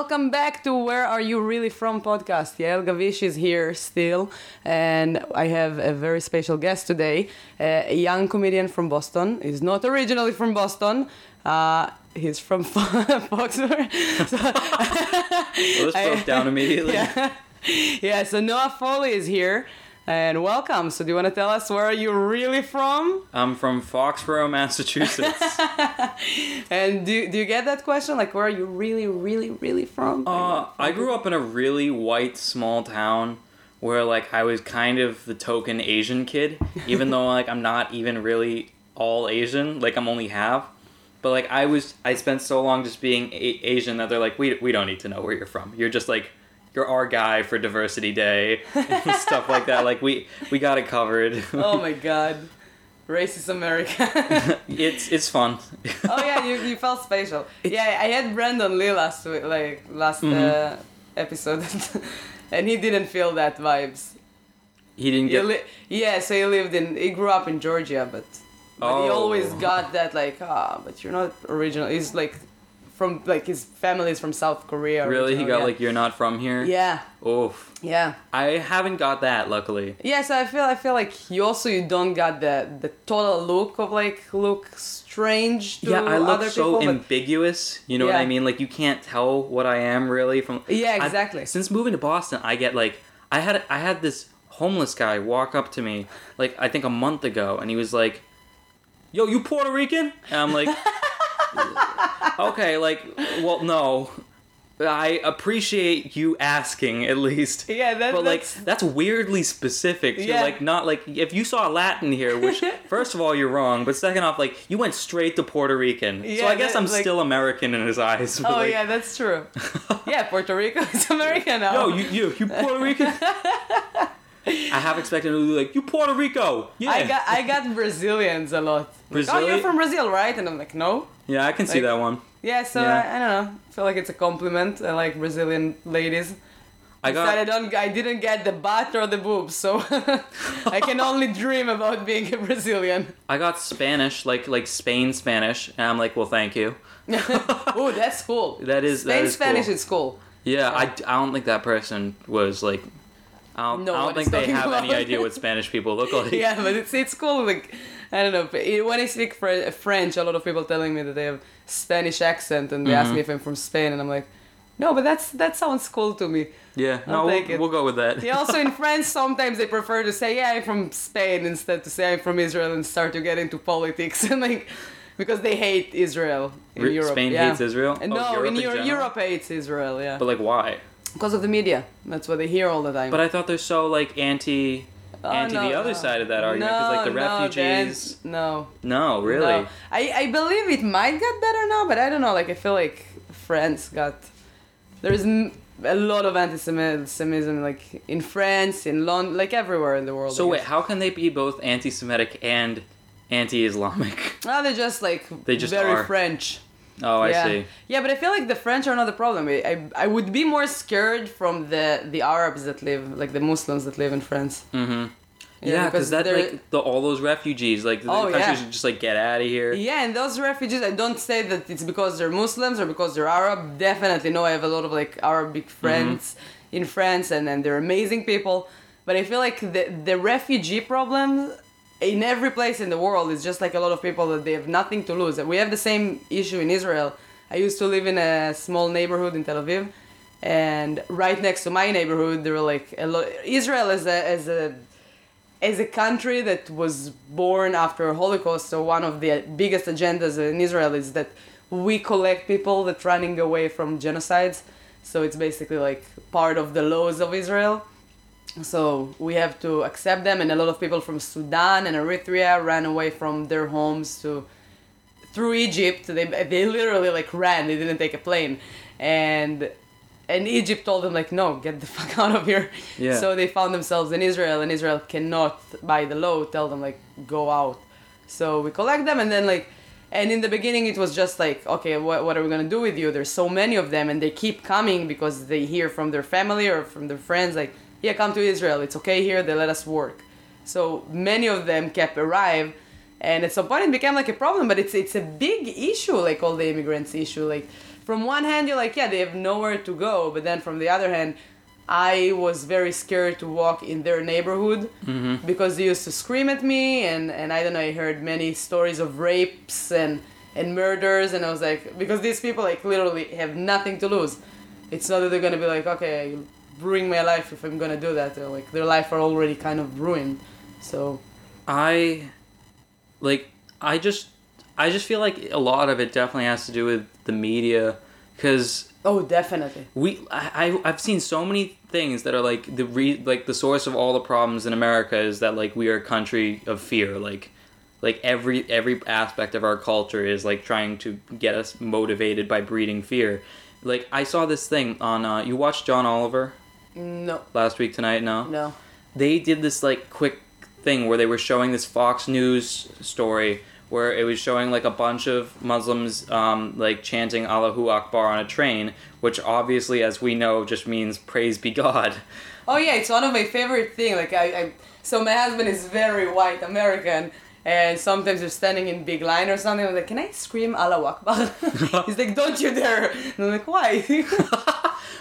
welcome back to Where Are You Really From podcast. Yael Gavish is here still, and I have a very special guest today, uh, a young comedian from Boston. He's not originally from Boston. Uh, he's from Foxborough. So, well, this broke down immediately. yeah. yeah, so Noah Foley is here. And welcome. So, do you want to tell us where are you really from? I'm from Foxborough, Massachusetts. And do, do you get that question? Like, where are you really, really, really from? uh, I grew up in a really white small town where like I was kind of the token Asian kid, even though like I'm not even really all Asian. Like I'm only half. But like I was, I spent so long just being a- Asian that they're like, we we don't need to know where you're from. You're just like. You're our guy for Diversity Day and stuff like that. Like we we got it covered. oh my god. Racist America. it's it's fun. oh yeah, you, you felt special. Yeah, I had Brandon Lee last week, like last Mm-hmm. uh, episode, and he didn't feel that vibes. He didn't He get li- yeah, so he lived in, he grew up in Georgia, but, but he Oh. always got that like ah, but you're not original. He's like from like his family is from South Korea. really. He got yeah. like you're not from here. yeah, Oof. yeah. I haven't got that luckily. Yeah, so I feel I feel like you also you don't got the the total look of like look strange to yeah, I look other so people. ambiguous. You know what I mean? Like you can't tell what I am really from. Yeah, I- exactly. since moving to Boston, I get like I had I had this homeless guy walk up to me like I think a month ago, and he was like, "Yo, you Puerto Rican?" And I'm like, "Okay, like, well, no." I appreciate you asking at least. Yeah, that- but like that's- that's weirdly specific. You're Yeah. like not like if you saw Latin here, which first of all you're wrong, but second off, like you went straight to Puerto Rican. Yeah, so I guess that- I'm like- still American in his eyes. Oh like, yeah, that's true. yeah, Puerto Rico is America now. Yo, oh. you you you Puerto Rican? I have expected him to be like, you Puerto Rico. Yeah. I got I got Brazilians a lot. Like, oh, you're from Brazil, right? And I'm like, no. yeah, I can see that one. Yeah, so Yeah. I, I don't know. I feel like it's a compliment. I like Brazilian ladies. I But I got don't. I didn't get the butt or the boobs, so I can only dream about being a Brazilian. I got Spanish, like like Spain Spanish, and I'm like, well, thank you. oh, that's cool. That is Spain is Spanish cool. is cool. Yeah, I, I don't think that person was like. I don't, Know I don't think they have any idea what Spanish people look like. yeah, but it's it's cool. Like I don't know. it- When I speak Fre- French, a lot of people telling me that they have Spanish accent, and they ask Mhm. me if I'm from Spain, and I'm like, no, but that's that sounds cool to me. Yeah, I'll no, we'll, we'll go with that. Yeah, also in France, sometimes they prefer to say, "Yeah, I'm from Spain" instead to say I'm from Israel and start to get into politics and like because they hate Israel in Re- Europe. Spain yeah. hates Israel? And Oh, no, Europe in in Europe hates Israel. Yeah, But like, why? Because of the media. That's what they hear all the time. But I thought they're so like anti, Oh, anti no, the other no. side of that argument because like the No, no, refugees. No, No, really. No. I, I believe it might get better now, but I don't know. Like I feel like France got there's a lot of anti-Semitism, like in France, in London, like everywhere in the world. So wait, how can they be both anti-Semitic and anti-Islamic? Ah, they're just like They just very are. French. Oh, I yeah. see. Yeah, but I feel like the French are not the problem. I, I, I would be more scared from the the Arabs that live, like the Muslims that live in France. Mm-hmm. Yeah, Yeah, because that like the, all those refugees, like the Oh, countries yeah. should just like get out of here. Yeah, and those refugees, I don't say that it's because they're Muslims or because they're Arab. Definitely, no, I have a lot of like Arabic Mm-hmm. friends in France, and, and they're amazing people. But I feel like the the refugee problem in every place in the world it's just like a lot of people that they have nothing to lose. We have the same issue in Israel. I used to live in a small neighborhood in Tel Aviv, and right next to my neighborhood, there were like a lot. Israel is a as a as a country that was born after Holocaust, so one of the biggest agendas in Israel is that we collect people that running away from genocides. So it's basically like part of the laws of Israel. So we have to accept them, and a lot of people from Sudan and Eritrea ran away from their homes to through Egypt. They they literally like ran. They didn't take a plane, and and Egypt told them like, no, get the fuck out of here. Yeah. So they found themselves in Israel, and Israel cannot, by the law, tell them like go out. So we collect them, and then like, and in the beginning it was just like, okay, what what are we gonna do with you? There's so many of them, and they keep coming because they hear from their family or from their friends like, yeah, come to Israel. It's okay here. They let us work. So many of them kept arrive, and at some point it became like a problem. But it's it's a big issue, like all the immigrants issue. Like from one hand you're like yeah they have nowhere to go but then from the other hand i was very scared to walk in their neighborhood mm-hmm. because they used to scream at me and and i don't know i heard many stories of rapes and and murders and i was like because these people like literally have nothing to lose it's not that they're gonna be like okay ruin my life if i'm gonna do that They're like their life are already kind of ruined so. I like I just I just feel like a lot of it definitely has to do with the media because oh definitely. we I, I I've seen so many things that are like the re like the source of all the problems in America is that like we are a country of fear like like every every aspect of our culture is like trying to get us motivated by breeding fear. Like I saw this thing on uh, you watched John Oliver no last week tonight no no they did this like quick thing where they were showing this Fox News story where it was showing like a bunch of Muslims um, like chanting Allahu Akbar on a train, which obviously, as we know, just means praise be God. Oh yeah, it's one of my favorite thing. Like I, I so my husband is very white American, and sometimes we're standing in big line or something. I'm like, can I scream Allah Akbar? He's like, don't you dare! And I'm like, why?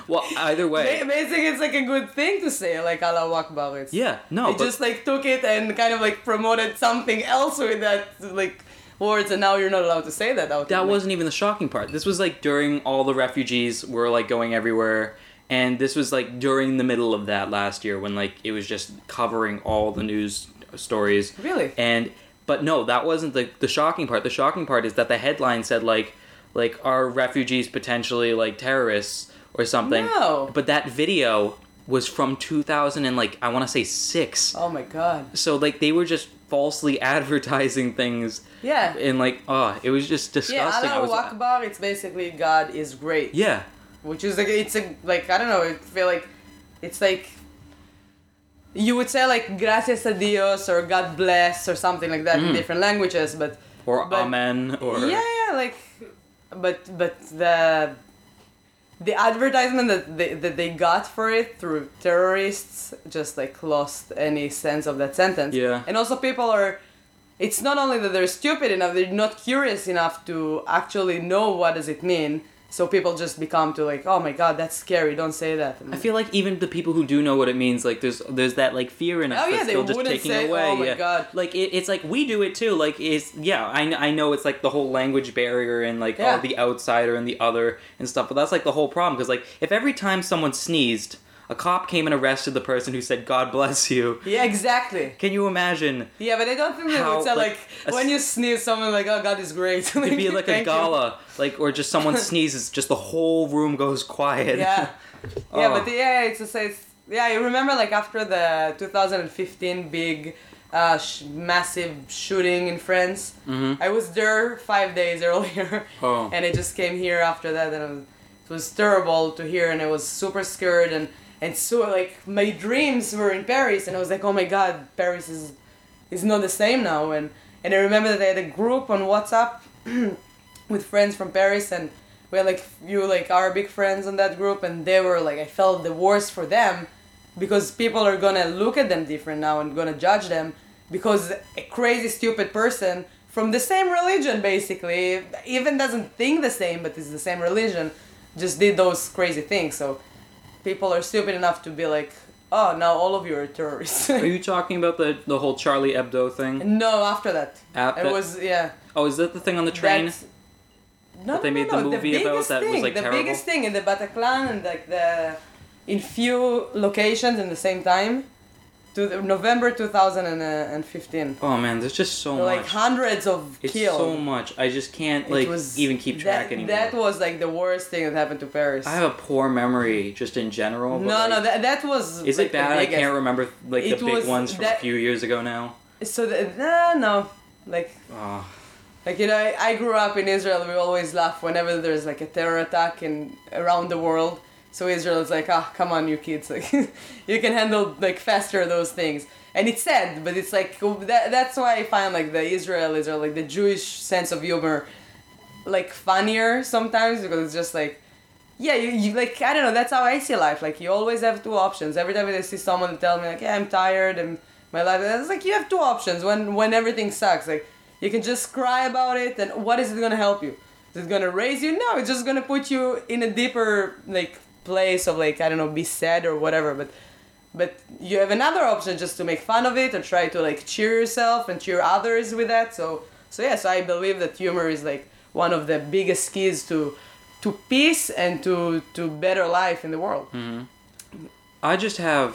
Well, either way, Basically, it's like a good thing to say, like Allah Akbar. It's, yeah, no, They just like took it and kind of like promoted something else with that like words, and now you're not allowed to say that out. that wasn't even the shocking part. This was like during all the refugees were like going everywhere. And this was like during the middle of that last year when like it was just covering all the news stories. Really? And but no, that wasn't the the shocking part. The shocking part is that the headline said like like are refugees potentially like terrorists or something. No. But that video was from 2000 and like I want to say 6. Oh my god. So like they were just falsely advertising things Yeah. and like oh, it was just Yeah, disgusting. I Allah was Akbar. It's basically God is great. Yeah. which is like it's a like I don't know. I feel like it's like you would say like gracias a Dios or God bless or something like that in Mm. different languages, but Or But- amen or yeah, yeah, like but but the the advertisement that they, that they got for it through terrorists just like lost any sense of that sentence. Yeah. And also people are it's not only that they're stupid enough, they're not curious enough to actually know what does it mean. So people just become to like, oh my god, that's scary. Don't say that. And I feel like even the people who do know what it means, like there's there's that like fear in us Oh, yeah, that's they still just taking say, oh away. "Oh my yeah. God." Like it, it's like we do it too. Like it's yeah, I, I know it's like the whole language barrier and like Yeah. all the outsider and the other and stuff, but that's like the whole problem because like if every time someone sneezed, a cop came and arrested the person who said God bless you. yeah, exactly. Can you imagine? Yeah, but I don't think they would say like, like, when you sneeze, someone like, oh God is great. It'd be like a Thank you. gala, like or just someone sneezes, just the whole room goes quiet. Yeah. Yeah, Oh. but yeah, it's just it's yeah. You remember like after the 2015 big, uh, sh- massive shooting in France. Mhm. I was there five days earlier, Oh. and I just came here after that, and was, it was terrible to hear, and I was super scared, and and so like my dreams were in Paris, and I was like, oh my God, Paris is is not the same now, and and I remember that I had a group on WhatsApp with friends from Paris, and we had like few like Arabic friends on that group, and they were like, I felt the worst for them because people are gonna look at them different now and gonna judge them because a crazy stupid person from the same religion basically even doesn't think the same but is the same religion just did those crazy things. So people are stupid enough to be like oh now all of you are terrorists Are you talking about the the whole Charlie Hebdo thing? no after that At it was yeah Oh, is that the thing on the train? That's- no, That they made no, the movie about biggest that was, like, the terrible? biggest thing in the Bataclan and like the in few locations in the same time to November 2015 Oh man, there's just so like much. hundreds of It's killed so much. I just can't like was- even keep track that, anymore. that was like the worst thing that happened to Paris I have a poor memory just in general. no like, no that, that was Is like, it bad? I can't remember like the big ones from that- a few years ago now. so the, no no like Oh, Like you know, I, I grew up in Israel. We always laugh whenever there's like a terror attack in around the world. So Israel is like, ah, come on, you kids, like you can handle like faster those things. And it's sad, but it's like that. That's why I find like the Israelis or like the Jewish sense of humor, like funnier sometimes because it's just like, yeah, you, you like I don't know. That's how I see life. Like you always have two options. Every time I see someone tell me like, yeah, I'm tired and my life, it's like you have two options when when everything sucks. Like you can just cry about it, and what is it gonna help you? Is it gonna raise you? No, it's just gonna put you in a deeper like place of like I don't know, be sad or whatever. But but you have another option just to make fun of it and try to like cheer yourself and cheer others with that. So so yeah, so I believe that humor is like one of the biggest keys to to peace and to to better life in the world. Mm-hmm. I just have,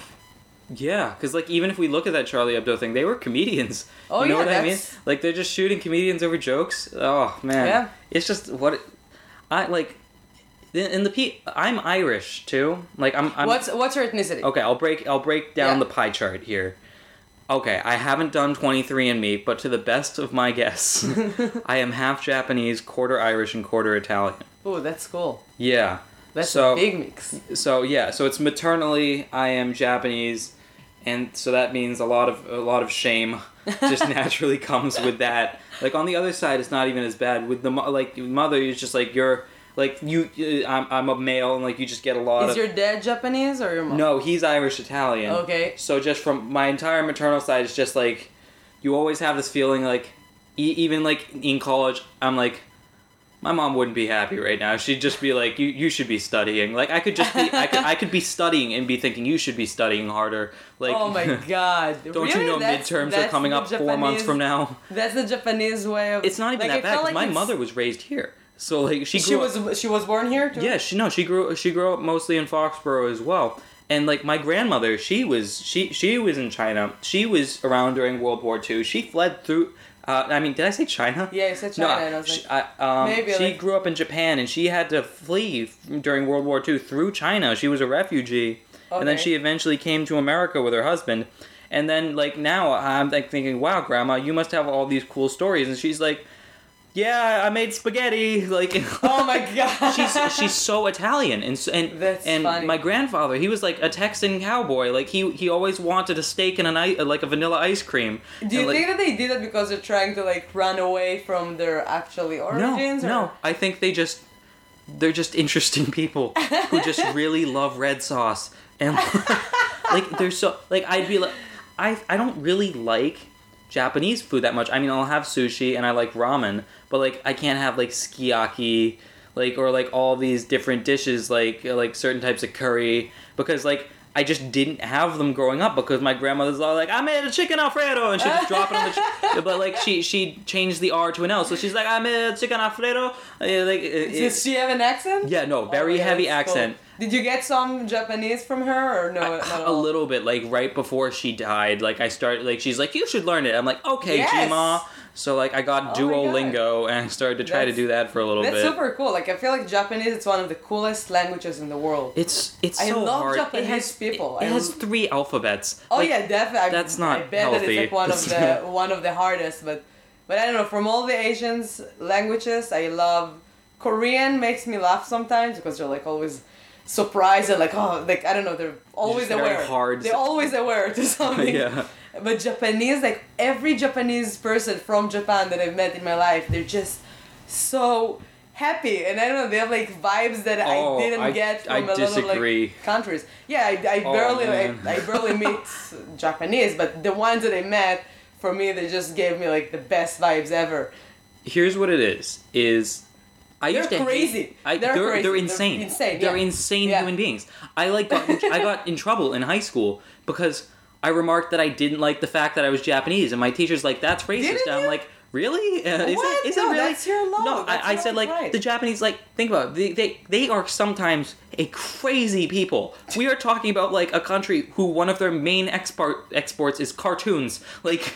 yeah, because like even if we look at that Charlie Hebdo thing, they were comedians. Oh, you know yeah, what I mean? Like they're just shooting comedians over jokes. Oh man, Yeah. It's just what it, I like. In in the P, I'm Irish too. Like I'm. I'm What's what's your ethnicity? Okay, I'll break I'll break down Yeah. the pie chart here. Okay, I haven't done 23andMe, but to the best of my guess, I am half Japanese, quarter Irish, and quarter Italian. Oh, that's cool. Yeah. That's so, a big mix. So yeah, so it's maternally I am Japanese, and so that means a lot of a lot of shame just naturally comes with that. Like on the other side, it's not even as bad. With the like mother, it's just like you're like you. uh, I'm I'm a male, and like you just get a lot Is of. your dad Japanese or your mom? No, he's Irish Italian. Okay. So just from my entire maternal side, it's just like you always have this feeling like e- even like in college, I'm like my mom wouldn't be happy right now. She'd just be like, "You you should be studying." Like I could just be I could, I could be studying and be thinking you should be studying harder. Like oh my god. Don't really? you know That's- midterms are coming up four months from now? That's the Japanese way of. It's not even like, that bad. like my mother was raised here, so like she She grew up- was she was born here too. Yeah, she no, she grew she grew up mostly in Foxborough as well. And like my grandmother, she was she she was in China. She was around during World War II. She fled through. Uh, I mean, did I say China? Yeah, you said China, was she, like, I, um, maybe, she like- grew up in Japan and she had to flee during World War II through China. She was a refugee, okay. and then she eventually came to America with her husband. And then like now I'm like thinking, wow, grandma, you must have all these cool stories. And she's like, yeah, I made spaghetti. Like, Oh my god. she's she's so Italian, and and That's and funny. my grandfather, he was like a Texan cowboy. Like he he always wanted a steak and an ice, like a vanilla ice cream. Do you And, like, think that they did it because they're trying to like run away from their actually no, origins? or- no? I think they just they're just interesting people who just really love red sauce and like they're so like I'd be like I I don't really like Japanese food that much. I mean, I'll have sushi and I like ramen, but like I can't have like sukiyaki, like or like all these different dishes, like like certain types of curry, because like I just didn't have them growing up because my grandmother's all like, I made a chicken alfredo, and she just drop it on the. Ch- but like she she changed the R to an L, so she's like, I made a chicken alfredo. Uh, like it- Does she have an accent? yeah, no, Oh, very yeah, heavy accent. Did you get some Japanese from her or no? at a little bit like right before she died like i started like she's like you should learn it i'm like okay Yes. Gma. so like i got Oh duolingo and i started to try to do that for a little That's bit That's super cool. Like I feel like Japanese is one of the coolest languages in the world. it's it's I so love hard Japanese it has people. it, I has three alphabets Oh Like, yeah, definitely. that's not I bet that healthy. it's like one of That's- the one of the hardest, but but I don't know. From all the Asians languages, I love Korean. Makes me laugh sometimes because they're like always surprised and like oh like I don't know they're always aware. hard. They're always aware to something. yeah But Japanese, like every Japanese person from Japan that I've met in my life, they're just so happy, and I don't know, they have like vibes that Oh, I didn't I- get from I a lot of disagree. like countries. Yeah, I, I Oh, barely. I, I barely meet Japanese, but the ones that I met, for me, they just gave me like the best vibes ever. here's what it is is I They're used to hate- crazy. I, They're they're, crazy. they're They're insane. insane, They're yeah. insane Yeah. human beings. I like got in, I got in trouble in high school because I remarked that I didn't like the fact that I was Japanese, and my teacher's like, "That's racist." I'm like, "Really? Uh, is What? it? Is No, it really?" that's your law. No, I, I said like right. the Japanese. Like, think about it. They, they they are sometimes a crazy people. We are talking about like a country who one of their main export exports is cartoons. Like,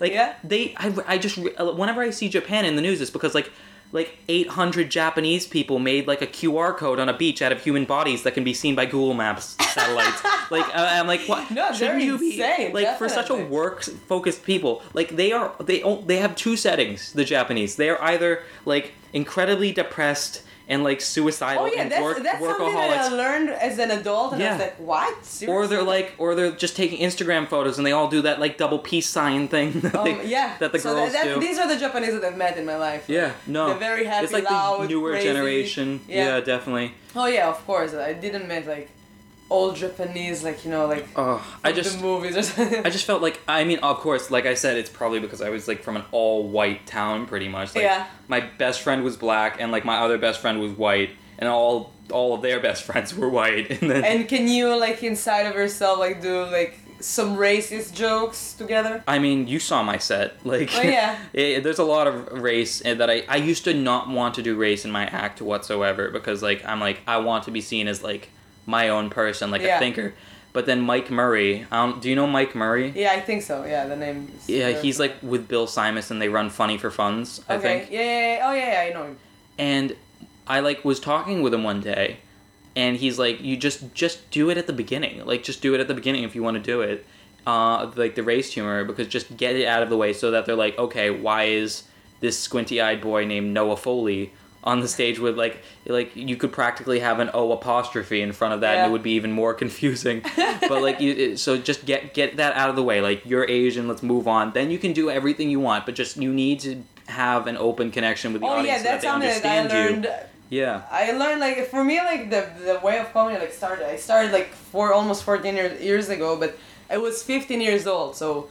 like Yeah. they I, I just whenever I see Japan in the news it's because like like 800 Japanese people made like a QR code on a beach out of human bodies that can be seen by Google Maps satellites. like uh, I'm like what No, shouldn't you be insane, like for such a definitely. work focused people like they are they they have two settings the Japanese they are either like incredibly depressed and like suicidal Oh yeah, and that's work, that's something that I learned as an adult, and I was like, what? or they're like, or they're just taking Instagram photos and they all do that like double peace sign thing that, Um, they- yeah, that the so girls that, do. These are the Japanese that I've met in my life. Yeah, no. They're very happy, It's like loud, the newer crazy. generation. Yeah. Yeah. definitely. Oh yeah, of course. I didn't meet like old Japanese, like you know, like Oh, I just the movies or something. I just felt like I mean, of course, like I said, it's probably because I was like from an all white town, pretty much. Like, Yeah. My best friend was black, and like my other best friend was white, and all all of their best friends were white, and then. and can you like inside of yourself like do like some racist jokes together? I mean, you saw my set. Like, Oh, yeah. it, there's a lot of race eh, that I I used to not want to do race in my act whatsoever because like I'm like I want to be seen as like my own person, like Yeah. a thinker. But then Mike Murray, I don't, you know Mike Murray? Yeah, I think so. Yeah, the name. Yeah, he's like with Bill Simus and they run Funny for Funds, I Okay. think. Yeah, yeah, yeah. Oh yeah, yeah, I know him. and I like was talking with him one day, and he's like, "You just just do it at the beginning. Like, just do it at the beginning if you want to do it, uh, like the race humor, because just get it out of the way so that they're like, okay, why is this squinty-eyed boy named Noah Foley on the stage with like like you could practically have an O apostrophe in front of that, and it would be even more confusing. but like you, so just get get that out of the way. Like you're Asian, let's move on. Then you can do everything you want, but just you need to have an open connection with the Oh audience yeah, so that they that I understand you. learned. Yeah. I learned like for me like the the way of comedy like started. I started like four almost fourteen years years ago, but I was fifteen years old. So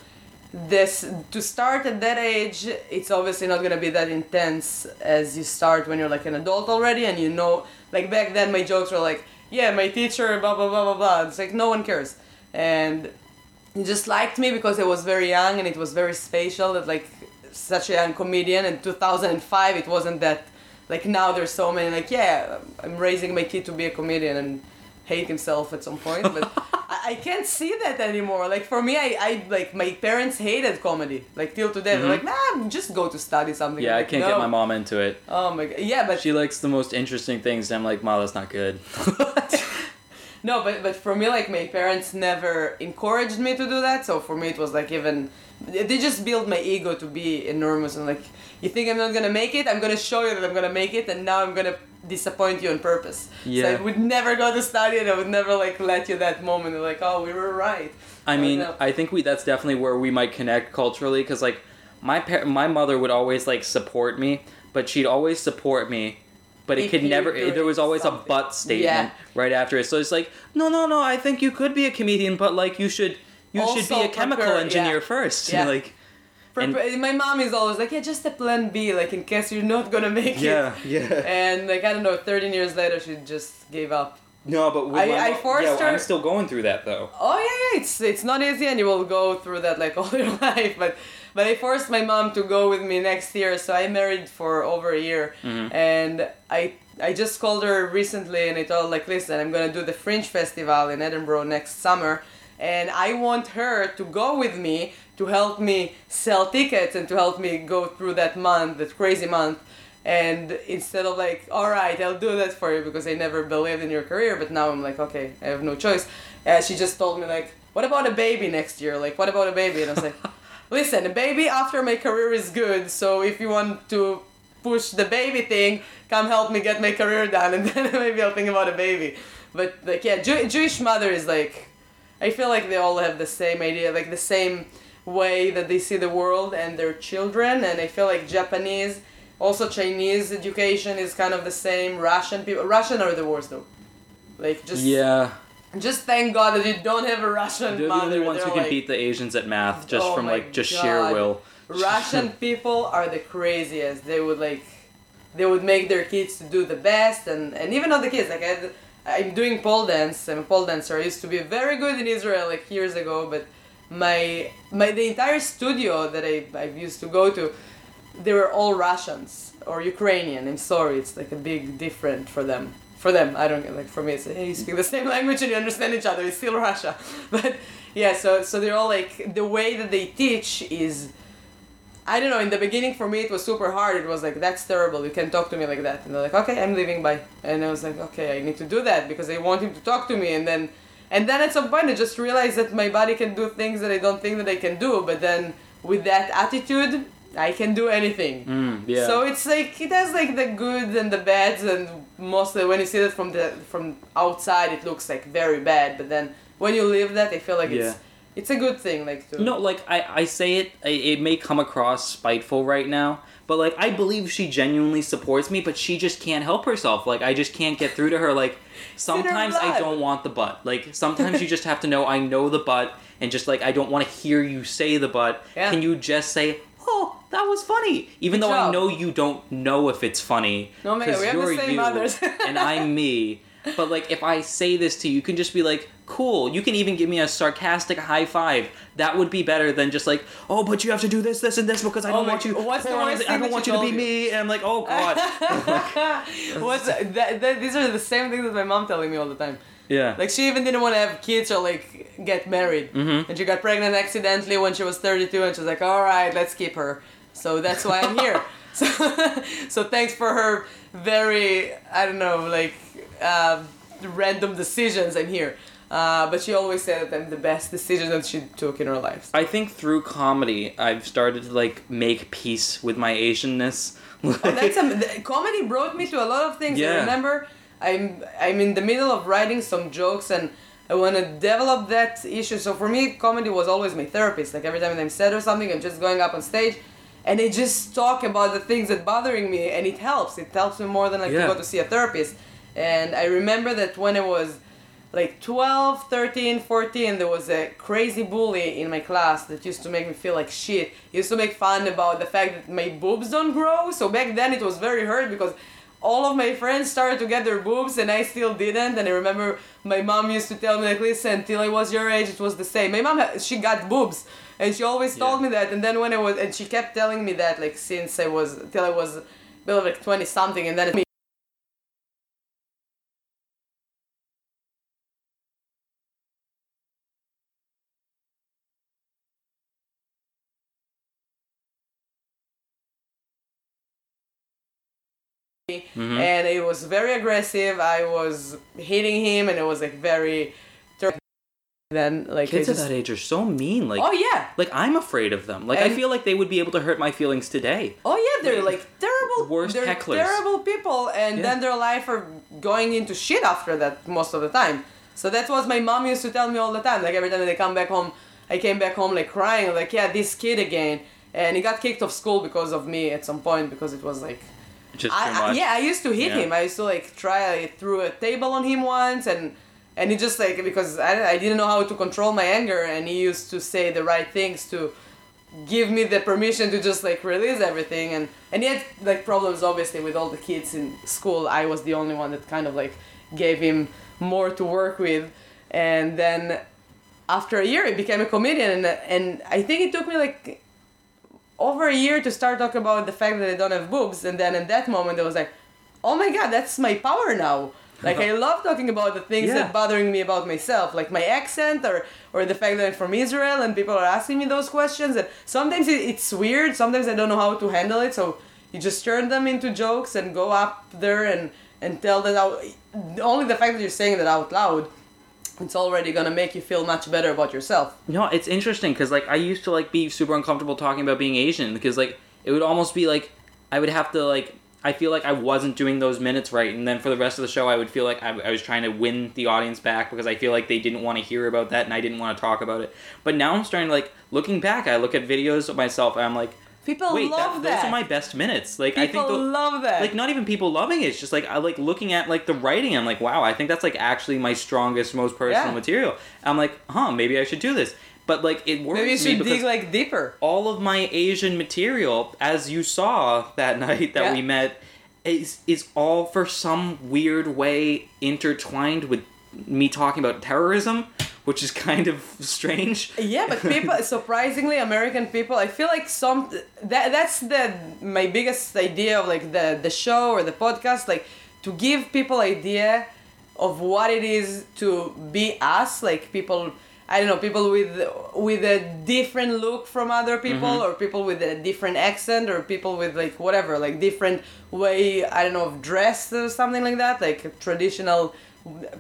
this to start at that age, it's obviously not gonna be that intense as you start when you're like an adult already, and you know like back then my jokes were like yeah my teacher blah blah blah blah blah. It's like no one cares, and he just liked me because I was very young and it was very spatial that like such a young comedian in 2005 it wasn't that like now there's so many like yeah I'm raising my kid to be a comedian and hate himself at some point but I, I can't see that anymore like for me I, I like my parents hated comedy like till today they're like nah just go to study something Mm-hmm. Yeah, I can't no. get my mom into it. oh my god yeah but She likes the most interesting things, and I'm like, Ma, that's not good. No, but but for me, like my parents never encouraged me to do that. So for me, it was like even they just built my ego to be enormous and like you think I'm not gonna make it, I'm gonna show you that I'm gonna make it, and now I'm gonna disappoint you on purpose. So Yeah. I would never go to study, and I would never like let you that moment. Like, oh, we were right. I So, mean, no. I think we that's definitely where we might connect culturally, because like my par- my mother would always like support me, but she'd always support me. But it If could never. doing There was always something. a but statement Yeah. right after it. So it's like, no, no, no. I think you could be a comedian, but like you should, you should be a chemical prepare- engineer yeah. first. Yeah. like, My mom is always like, yeah, just a plan B, like in case you're not gonna make yeah, it. yeah. yeah. And like I don't know, 13 years later, she just gave up. No, but I- my I forced yeah, her- I'm still going through that though. Oh yeah, yeah, it's it's not easy, and you will go through that like all your life. But but I forced my mom to go with me next year, so I married for over a year, Mhm. and I I just called her recently, and I told her, like, listen, I'm gonna do the Fringe Festival in Edinburgh next summer, and I want her to go with me to help me sell tickets and to help me go through that month, that crazy month. And instead of like, all right, I'll do that for you because I never believed in your career, but now I'm like, okay, I have no choice. Uh, she just told me like, what about a baby next year? Like, what about a baby? And I was like, listen, a baby after my career is good. So if you want to push the baby thing, come help me get my career done, and then maybe I'll think about a baby. But like, yeah, Jew- Jewish mother is like, I feel like they all have the same idea, like the same way that they see the world and their children. And I feel like Japanese, also Chinese education is kind of the same. Russian people, Russian are the worst though. Like just Yeah, just thank God that you don't have a Russian they're the only ones They're who can beat the Asians at math just Oh from like just sheer will. Russian people are the craziest. They would like, they would make their kids to do the best, and and even not the kids. Like I, I'm doing pole dance. I'm a pole dancer. I used to be very good in Israel like years ago, but my my the entire studio that I I used to go to, they were all Russians or Ukrainian. I'm sorry, it's like a big different for them. For them, I don't like. For me, it's hey, you speak the same language and you understand each other. It's still Russia, but yeah. So so they're all like the way that they teach is I don't know. In the beginning, for me, it was super hard. It was like, "That's terrible. You can't talk to me like that." And they're like, "Okay, I'm leaving. Bye." And I was like, "Okay, I need to do that because they want him to talk to me." And then, and then at some point, I just realized that my body can do things that I don't think that I can do. But then, with that attitude, I can do anything. Mm, yeah. So it's like it has like the good and the bads, and mostly when you see it from the from outside, it looks like very bad. But then when you live that, I feel like Yeah. it's it's a good thing. Like to No, like I, I say it, I- it may come across spiteful right now, but like I believe she genuinely supports me, but she just can't help herself. Like I just can't get through to her. Like sometimes I don't want the butt. Like sometimes you just have to know I know the butt, and just like I don't want to hear you say the butt. Yeah. Can you just say, "Oh, that was funny," even Good though I know you don't know if it's funny No, man, we have the you're same you mothers. and I'm me. But like if I say this to you, you can just be like, "Cool." You can even give me a sarcastic high five. That would be better than just like, "Oh, but you have to do this, this, and this because I Oh don't my- want you. what's the worst I don't want you to be you? me." And I'm like, "Oh God." What's that, that? These are the same things that my mom telling me all the time. yeah. Like she even didn't want to have kids or like get married, Mhm. and she got pregnant accidentally when she was 32, and she was like, "All right, let's keep her." So that's why I'm here. so, so thanks for her very I don't know like uh, random decisions. I'm here, uh, but she always said that I'm the best decision that she took in her life. I think through comedy, I've started to like make peace with my Asianness. Oh, that's a, the, comedy brought me to a lot of things. I Yeah. remember I'm I'm in the middle of writing some jokes and I want to develop that issue. So for me, comedy was always my therapist. Like every time I'm sad or something, I'm just going up on stage and I just talk about the things that bothering me and it helps. It helps me more than like Yeah. to go to see a therapist. And I remember that when I was like 12, 13, 14, there was a crazy bully in my class that used to make me feel like shit. He used to make fun about the fact that my boobs don't grow. So back then it was very hurt because all of my friends started to get their boobs and I still didn't. And I remember my mom used to tell me like, listen, till I was your age, it was the same. My mom, she got boobs. And she always told me that. And then when I was, and she kept telling me that like since I was, till I was, like 20 something. And then Mhm. and it was very aggressive. I was hitting him, and it was like very. Then like Kids I at that age are so mean. Like, Oh yeah, like I'm afraid of them. Like I feel like they would be able to hurt my feelings today. oh yeah, they're like terrible. Worst they're hecklers. terrible people, and Yeah. then their life are going into shit after that most of the time. So that's what my mom used to tell me all the time. Like every time they come back home, I came back home like crying, like yeah, this kid again, and he got kicked off school because of me at some point because it was like Just too I, I, yeah, I used to hit Yeah. him. I used to like try. I threw a table on him once, and and he just like because I, I didn't know how to control my anger, and he used to say the right things to give me the permission to just like release everything, and and he had like problems obviously with all the kids in school. I was the only one that kind of like gave him more to work with, and then after a year, he became a comedian, and and I think it took me like over a year to start talking about the fact that I don't have boobs, and then in that moment, I was like, oh my god, that's my power now. Like I love talking about the things Yeah. that bothering me about myself, like my accent or or the fact that I'm from Israel, and people are asking me those questions, and sometimes it, it's weird. Sometimes I don't know how to handle it, so you just turn them into jokes and go up there and and tell that out. Only the fact that you're saying that out loud, it's already gonna make you feel much better about yourself. No, it's interesting because like I used to like be super uncomfortable talking about being Asian because like it would almost be like I would have to like I feel like I wasn't doing those minutes right, and then for the rest of the show I would feel like I, I was trying to win the audience back because I feel like they didn't want to hear about that and I didn't want to talk about it. But now I'm starting to like looking back, I look at videos of myself and I'm like, People wait, love that, that. those are my best minutes. Like People I think tho- love that. like not even people loving it. It's just like I like looking at like the writing. I'm like, wow, I think that's like actually my strongest, most personal Yeah. material. I'm like, huh, maybe I should do this. But like it worries Maybe you should dig like deeper. all of my Asian material, as you saw that night that Yeah. we met, is is all for some weird way intertwined with me talking about terrorism, which is kind of strange. Yeah, but people surprisingly American people, I feel like some that that's the my biggest idea of like the the show or the podcast like to give people idea of what it is to be us, like people I don't know, people with with a different look from other people mm-hmm. or people with a different accent or people with like whatever, like different way I don't know of dress or something like that, like traditional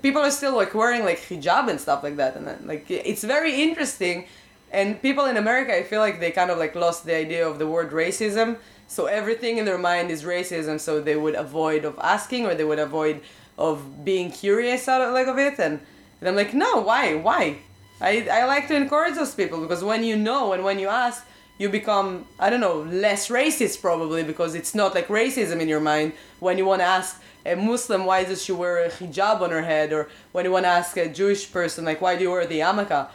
people are still like wearing like hijab and stuff like that and then, like it's very interesting and people in america i feel like they kind of like lost the idea of the word racism so everything in their mind is racism so they would avoid of asking or they would avoid of being curious out of like of it and, and i'm like no why? Why? I, I like to encourage those people because when you know and when you ask, you become, I don't know, less racist probably because it's not like racism in your mind when you want to ask a Muslim why does she wear a hijab on her head or when you want to ask a Jewish person like why do you wear the yarmulke.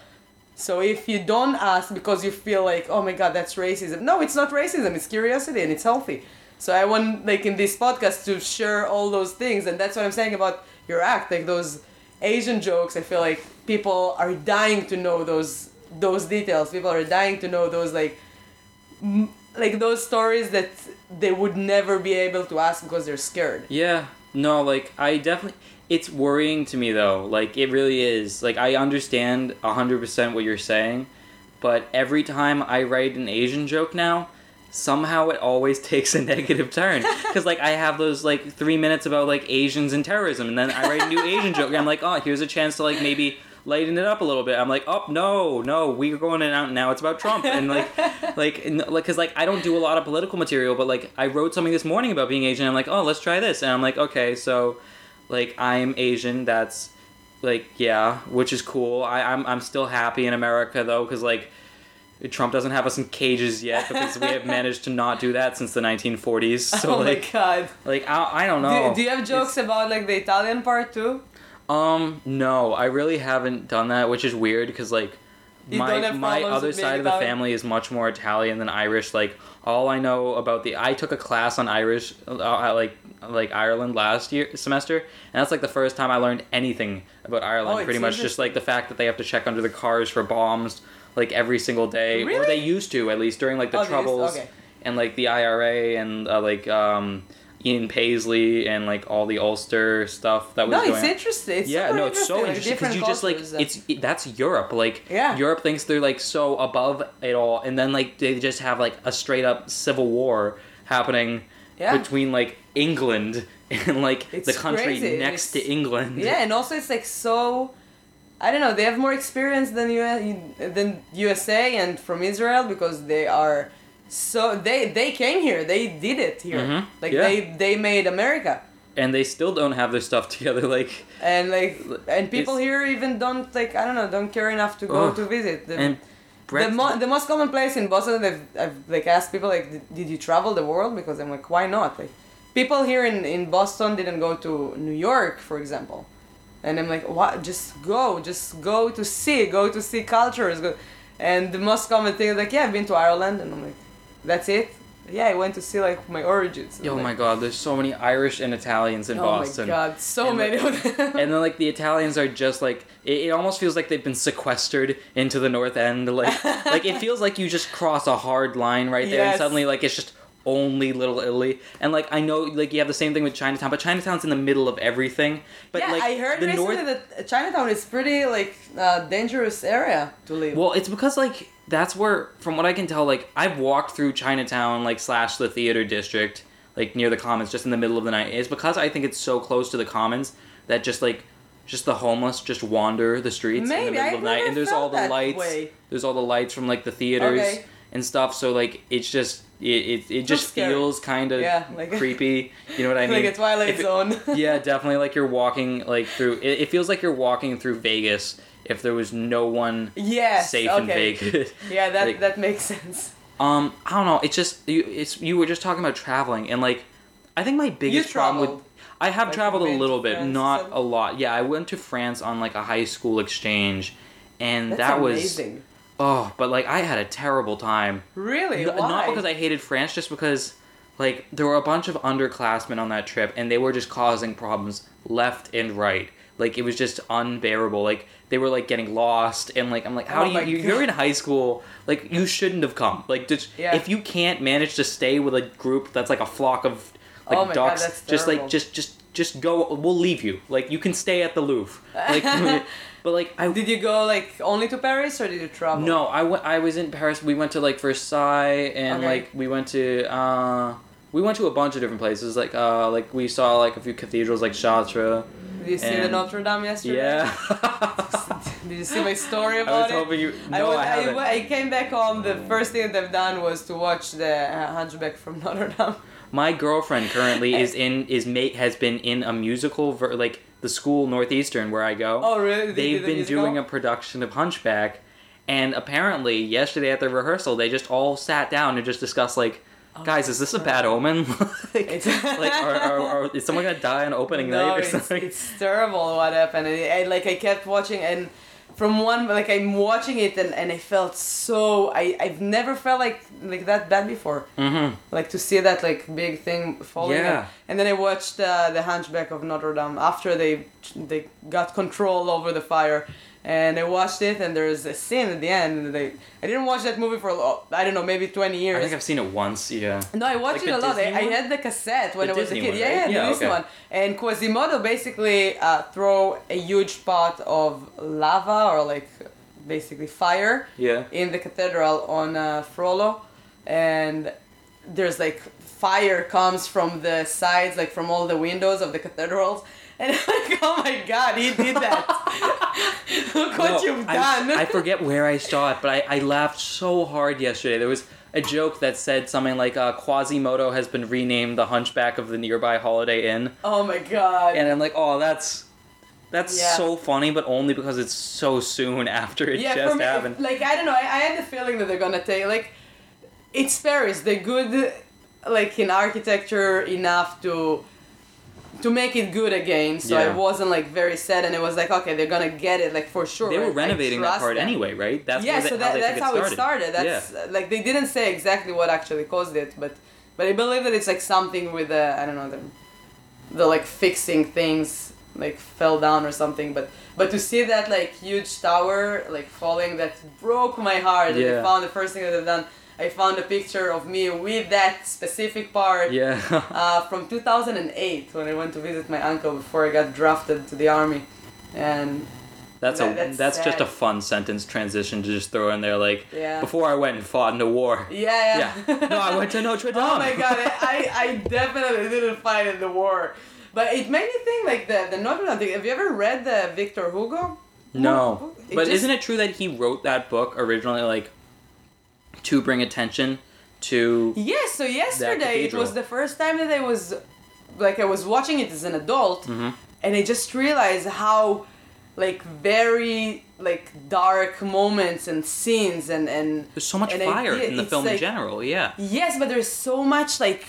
So if you don't ask because you feel like oh my god that's racism, no, it's not racism. It's curiosity and it's healthy. So I want like in this podcast to share all those things and that's what I'm saying about your act like those Asian jokes. I feel like people are dying to know those those details. People are dying to know those like m- like those stories that they would never be able to ask because they're scared. Yeah. No, like I definitely it's worrying to me though. Like it really is. Like I understand 100% what you're saying, but every time I write an Asian joke now, somehow it always takes a negative turn because like i have those like three minutes about like asians and terrorism and then i write a new asian joke and i'm like oh here's a chance to like maybe lighten it up a little bit i'm like oh no no we're going in out now it's about trump and like like and, like because like i don't do a lot of political material but like i wrote something this morning about being asian i'm like oh let's try this and i'm like okay so like i'm asian that's like yeah which is cool I, I'm, I'm still happy in america though because like Trump doesn't have us in cages yet because we have managed to not do that since the 1940s. So oh like, my god. like I, I don't know. Do, do you have jokes about like the Italian part too? Um, no, I really haven't done that, which is weird because like You my my other side of the family is much more Italian than Irish. Like all I know about the I took a class on Irish, uh, like like Ireland last year semester, and that's like the first time I learned anything about Ireland. Oh, pretty much just like the fact that they have to check under the cars for bombs like every single day, or they used to at least during like the Oh, troubles okay. and like the IRA and uh, like um. Ian Paisley and like all the Ulster stuff that was No, going it's on interesting. It's yeah, no, it's so interesting because you just like and- it's it, that's Europe. Like Yeah. Europe thinks they're like so above it all, and then like they just have like a straight up civil war happening Yeah. between like England and like It's the country crazy. next to England. Yeah, and also it's like so. I don't know. They have more experience than you than USA and from Israel because they are so they they came here. They did it here. Mhm, Like yeah. they they made America. and they still don't have their stuff together. Like And like and people here even don't like I don't know don't care enough to go Ugh. to visit. The, and the, mo- the most common place in Boston, I've, I've like asked people like, "Did- did you travel the world? Because I'm like, why not? Like, people here in, in Boston didn't go to New York, for example, and I'm like, what? Just go, just go to see, go to see cultures. Go. And the most common thing is like, yeah, I've been to Ireland, and I'm like, that's it. Yeah, I went to see like my origins. Oh I'm my god, there's so many Irish and Italians in Oh Boston. Oh my god, so And, many like- of them. and then like the Italians are just like it, it almost feels like they've been sequestered into the north end like like it feels like you just cross a hard line right there and suddenly like it's just only little Italy and like I know like you have the same thing with Chinatown but Chinatown's in the middle of everything but yeah, like I heard the recently north that Chinatown is pretty like uh, dangerous area to live. well it's because like that's where from what I can tell like I've walked through Chinatown like slash the theater district like near the commons just in the middle of the night it's because I think it's so close to the commons that just like just the homeless just wander the streets in the middle of the night and there's all the lights way. there's all the lights from like the theaters Okay. and stuff so like it's just it it, it just scary. feels kind of Yeah, like- creepy you know what I mean like a Twilight If it- Zone. yeah definitely like you're walking like through it, it feels like you're walking through Vegas if there was no one yes. safe okay. in Vegas Yeah, that Like- that makes sense. um, I don't know. It's just you. It's you were just talking about traveling, and like, I think my biggest problem with. I have Like, traveled a little bit, not a lot. Yeah, I went to France on like a high school exchange, and That's that was amazing. oh, but like I had a terrible time. Really? N- Why? Not because I hated France, just because like there were a bunch of underclassmen on that trip, and they were just causing problems left and right. Like it was just unbearable. Like they were like getting lost, and like I'm like, how Oh do you? you're God. in high school. Like you shouldn't have come. Like just, Yeah. if you can't manage to stay with a group that's like a flock of like Oh God, ducks, that's just like just just just go. We'll leave you. Like you can stay at the Louvre. Like, but like I Did you go like only to Paris or did you travel? no, I went. I was in Paris. We went to like Versailles, and Okay. like we went to. uh We went to a bunch of different places. Like uh like we saw like a few cathedrals, like Chartres. Did you see the Notre Dame yesterday? Yeah. Did you see my story about it? I was it? hoping you. I, No, was, I, I, haven't. I came back home. The first thing that I've done was to watch the uh, Hunchback from Notre Dame. My girlfriend currently is in is mate has been in a musical ver- like the school Northeastern where I go. Oh, really? They They've the been musical? doing a production of Hunchback, and apparently yesterday at the rehearsal they just all sat down and just discussed like, guys, is this a bad omen? like, like are, are, are, is someone gonna die on opening no, night or it's, something? it's terrible what happened. And, I like I kept watching and from one like I'm watching it and, and I felt so I I've never felt like like that bad before. mm-hmm. Like to see that like big thing falling. Yeah. And, and then I watched uh, the Hunchback of Notre Dame after they they got control over the fire. And I watched it, and there's a scene at the end. And they, I didn't watch that movie for I don't know, maybe twenty years. I think I've seen it once. Yeah. No, I watched Like it a the lot. I, I had the cassette when The I was Disney a kid. one, yeah, right? yeah, the Yeah, Disney okay. one. And Quasimodo basically uh, throw a huge pot of lava or like basically fire Yeah. in the cathedral on uh, Frollo, and there's like fire comes from the sides, like from all the windows of the cathedrals. And I'm like, oh my god, he did that. Look what No, you've I- done. I, forget where I saw it, but I, I laughed so hard yesterday. There was a joke that said something like uh, Quasimodo has been renamed the Hunchback of the nearby Holiday Inn, oh my god. and I'm like, oh, that's that's Yeah. so funny, but only because it's so soon after it yeah, just me, happened. like I don't know, I, I had the feeling that they're gonna take like, it's Paris. They're good, like in architecture enough to, to make it good again. So I wasn't like very sad, and it was like okay, they're gonna get it like for sure. they were renovating that part them. anyway, right? That's yeah, they, so how that, they that's how it started. That's yeah. uh, like they didn't say exactly what actually caused it, but but I believe that it's like something with the I don't know the the like fixing things like fell down or something. But but to see that like huge tower like falling, that broke my heart. Yeah. And I found the first thing that I've done. I found a picture of me with that specific part yeah. uh, from 2008 when I went to visit my uncle before I got drafted to the army, and That's That- a that's that's, just a fun sentence transition to just throw in there like Yeah. before I went and fought in the war. yeah, Yeah. yeah. No, I went to Notre Dame. Oh my god, I, I definitely didn't fight in the war. But it made me think like the, the Notre Dame thing. Have you ever read the Victor Hugo? No, It but just- isn't it true that he wrote that book originally like to bring attention to? Yes, so yesterday it was the first time that I was like I was watching it as an adult Mhm. and I just realized how like very like dark moments and scenes and and There's so much and fire idea- in the it's film in general. Yeah. Yes, but there's so much like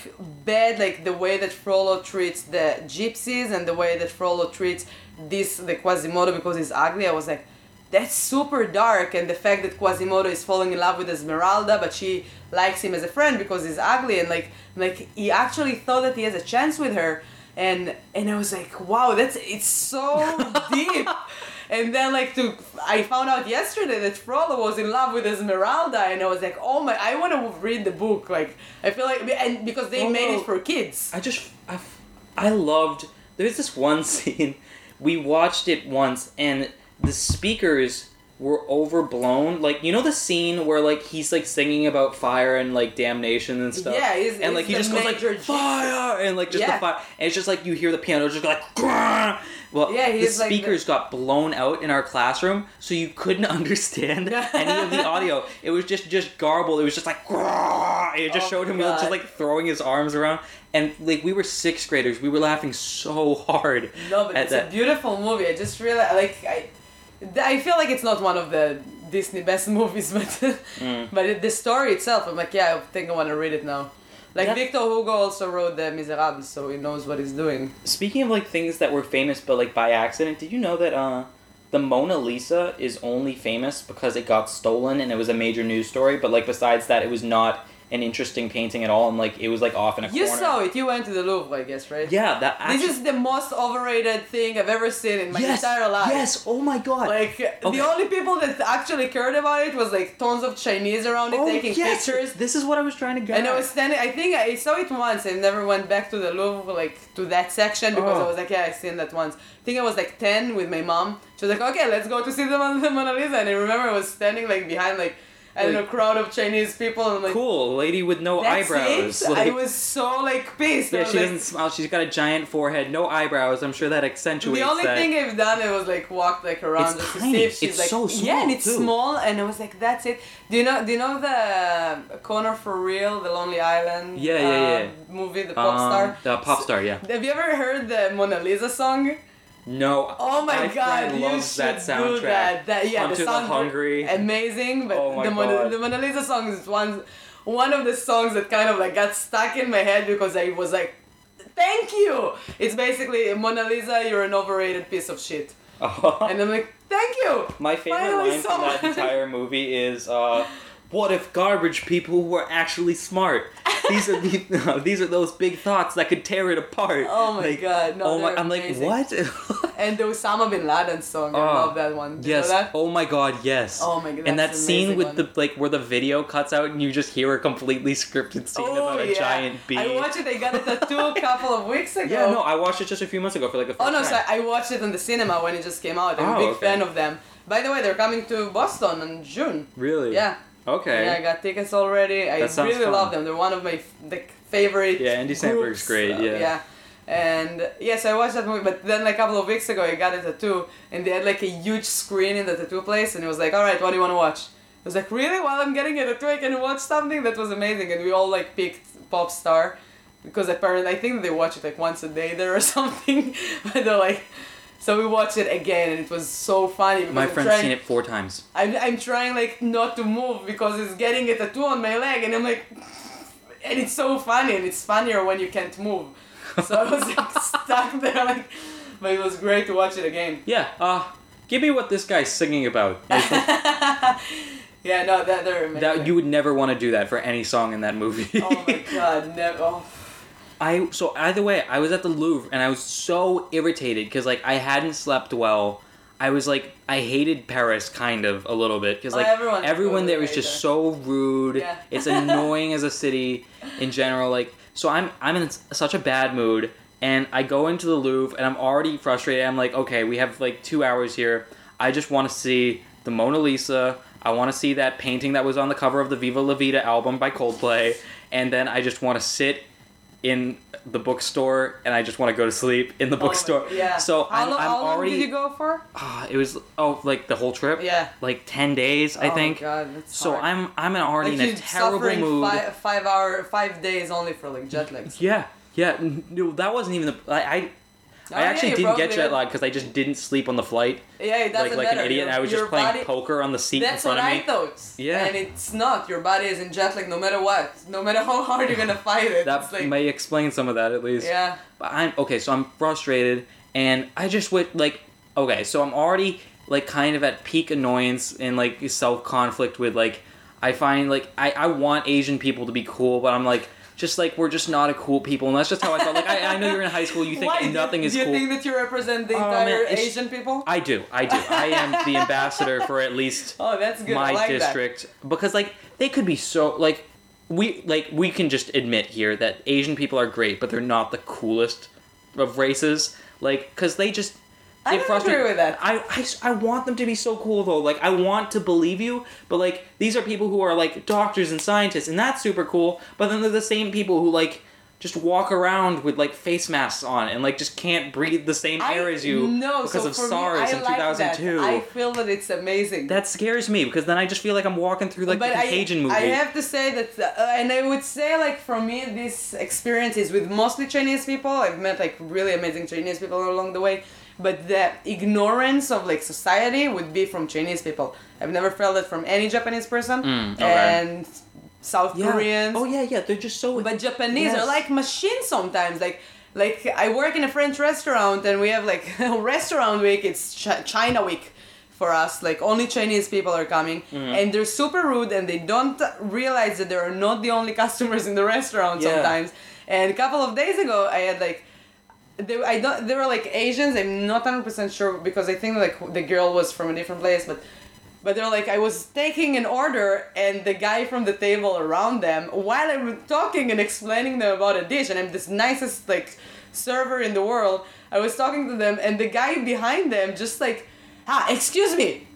bad, like the way that Frollo treats the gypsies and the way that Frollo treats this the Quasimodo because he's ugly. I was like, that's super dark, and the fact that Quasimodo is falling in love with Esmeralda, but she likes him as a friend because he's ugly, and like like he actually thought that he has a chance with her, and and I was like, wow, that's it's so deep. And then like to I found out yesterday that Frollo was in love with Esmeralda and I was like, oh my I wanna read the book. Like I feel like and because they Oh, made it for kids. I just I, I loved. There's this one scene. We watched it once, and the speakers were overblown. Like you know the scene where like he's like singing about fire and like damnation and stuff. Yeah, he's- and like he just goes like fire and like just Yeah. the fire, and it's just like you hear the piano just like. "Grrr." Well, Yeah, the he's like the- speakers got blown out in our classroom, so you couldn't understand any of the audio. It was just just garbled. It was just like. "Grrr." It just Oh, showed him just like throwing his arms around, and like we were sixth graders, we were laughing so hard. No, but it's that. a beautiful movie. I just realized like I I feel like it's not one of the Disney best movies, but Mm. but it, the story itself, I'm like, yeah, I think I want to read it now. Like That- Victor Hugo also wrote The Miserables, so he knows what he's doing. Speaking of like things that were famous but like by accident, did you know that uh the Mona Lisa is only famous because it got stolen and it was a major news story, but like besides that it was not an interesting painting at all and like it was like off in a You corner. saw it. You went to the Louvre, I guess, right? Yeah, that actually This is the most overrated thing I've ever seen in my yes, entire life. Yes, oh my god. Like Okay. the only people that actually cared about it was like tons of Chinese around it oh, taking yes, pictures. This is what I was trying to get. And I was standing. I think I saw it once. I never went back to the Louvre, like to that section, because Oh. I was like, yeah, I've seen that once. I think I was like ten with my mom. She was like, okay, let's go to see the Mona Lisa. And I remember I was standing like behind like I don't know crowd of Chinese people, and I'm like, cool lady with no eyebrows. Like- I was so like pissed. Yeah, she like, doesn't smile. She's got a giant forehead, no eyebrows. I'm sure that accentuates The only that. thing I've done it was like walk like around It's tiny. see if she's It's like so yeah, and it's too. small, and I was like, that's it. Do you know? Do you know the Connor for Real, the Lonely Island? Yeah, yeah, uh, yeah. Movie, the pop star. Um, the pop star, yeah. Have you ever heard the Mona Lisa song? No. Oh my, my god, you should that soundtrack. do that. That yeah, Onto the the songs Hungry. amazing, but Oh the, Mona, the Mona Lisa song is one one of the songs that kind of like got stuck in my head because I was like, thank you. It's basically Mona Lisa, you're an overrated piece of shit, and I'm like, thank you. My favorite Finally line from that entire movie is, uh, "What if garbage people were actually smart? These are the, these are those big thoughts that could tear it apart." Oh my Like, god, no, oh my! I'm like, what? And the Osama bin Laden song, I Oh, love that one. You yes. know that? Oh my god, yes. Oh my god, and that scene with one. the like where the video cuts out and you just hear a completely scripted scene oh, about a giant bee. Oh, I watched it. I got a tattoo a couple of weeks ago. yeah, no, I watched it just a few months ago for like oh, first Oh no, time. so I watched it in the cinema when it just came out. I'm Oh, a big okay. fan of them. By the way, they're coming to Boston in June. Really? Yeah. Okay. Yeah, I got tickets already. I really fun. love them. They're one of my f- like favorite. Yeah, Andy Samberg's great, Uh, yeah. yeah. And yes, I watched that movie, but then like a couple of weeks ago, I got a tattoo, and they had like a huge screen in the tattoo place, and it was like, all right, what do you want to watch? I was like, really? While I'm getting a tattoo, I can watch something that was amazing, and we all like picked Pop Star, because apparently I think they watch it like once a day there or something, but they're like. So we watched it again, and it was so funny. because My I'm friend's trying- seen it four times. I'm, I'm trying like not to move because it's getting a tattoo on my leg and I'm like and it's so funny and it's funnier when you can't move. So I was like stuck there like but it was great to watch it again. Yeah. Uh, give me what this guy's singing about. Yeah, no, that they're amazing. that you would never want to do that for any song in that movie. Oh my god, never. Oh. I so either way, I was at the Louvre and I was so irritated because like I hadn't slept well. I was like I hated Paris kind of a little bit because Oh, like everyone everyone there is just so rude. Yeah. It's annoying as a city in general. Like so I'm I'm in such a bad mood and I go into the Louvre and I'm already frustrated. I'm like okay, we have like two hours here. I just want to see the Mona Lisa. I want to see that painting that was on the cover of the Viva La Vida album by Coldplay, and then I just want to sit in the bookstore and I just want to go to sleep in the Oh bookstore. yeah. So how, I'm, lo- I'm how long already. did you go for? Ah, it was oh like the whole trip. Yeah. Like ten days, I oh think. My god, that's So hard. I'm I'm already like in a terrible mood. Five, five hour, five days only for like jet lag. Yeah, yeah. No, that wasn't even the. I I, Oh, I actually you didn't get jet lag because I just didn't sleep on the flight Yeah, doesn't like like matter. an idiot. Your- and I was just playing body- poker on the seat in front of me. That's what I thought. Yeah. And it's not. Your body is in jet lag no matter what. No matter how hard you're gonna fight it. That like, may explain some of that at least. yeah. But I'm okay, so I'm frustrated, and I just would like okay, so I'm already like kind of at peak annoyance and like self conflict with like I find like I I want Asian people to be cool, but I'm like just like we're just not a cool people, and that's just how I felt. Like I, I know you're in high school, you think Why? nothing is Do you cool. think that you represent the Oh, entire man, Asian people? I do, I do. I am the ambassador for at least oh, that's good. my like district because like they could be so like we like we can just admit here that Asian people are great, but they're not the coolest of races. Like because they just. I it don't frustrate- agree with that. I, I, I want them to be so cool though. Like I want to believe you, but like these are people who are like doctors and scientists, and that's super cool. But then they're the same people who like just walk around with like face masks on and like just can't breathe the same air I, as you no, because so of SARS me, in like 2002. That. I feel that it's amazing. That scares me because then I just feel like I'm walking through like but the Contagion I, movie. I have to say that, uh, and I would say like for me, this experience is with mostly Chinese people. I've met like really amazing Chinese people along the way, but the ignorance of like society would be from Chinese people. I've never felt it from any Japanese person, Mm, okay. and South Yeah. Koreans. Oh yeah, yeah. They're just so. But Japanese Yes. are like machines sometimes. Like like I work in a French restaurant and we have like restaurant week. It's Ch- China week for us. Like only Chinese people are coming Mm-hmm. and they're super rude and they don't realize that they are not the only customers in the restaurant Yeah. sometimes. And a couple of days ago, I had like. They, I don't. They were like Asians. I'm not hundred percent sure because I think like the girl was from a different place, but but they're like, I was taking an order, and the guy from the table around them, while I'm talking and explaining them about a dish, and I'm this nicest like server in the world, I was talking to them, and the guy behind them just like, ah, excuse me,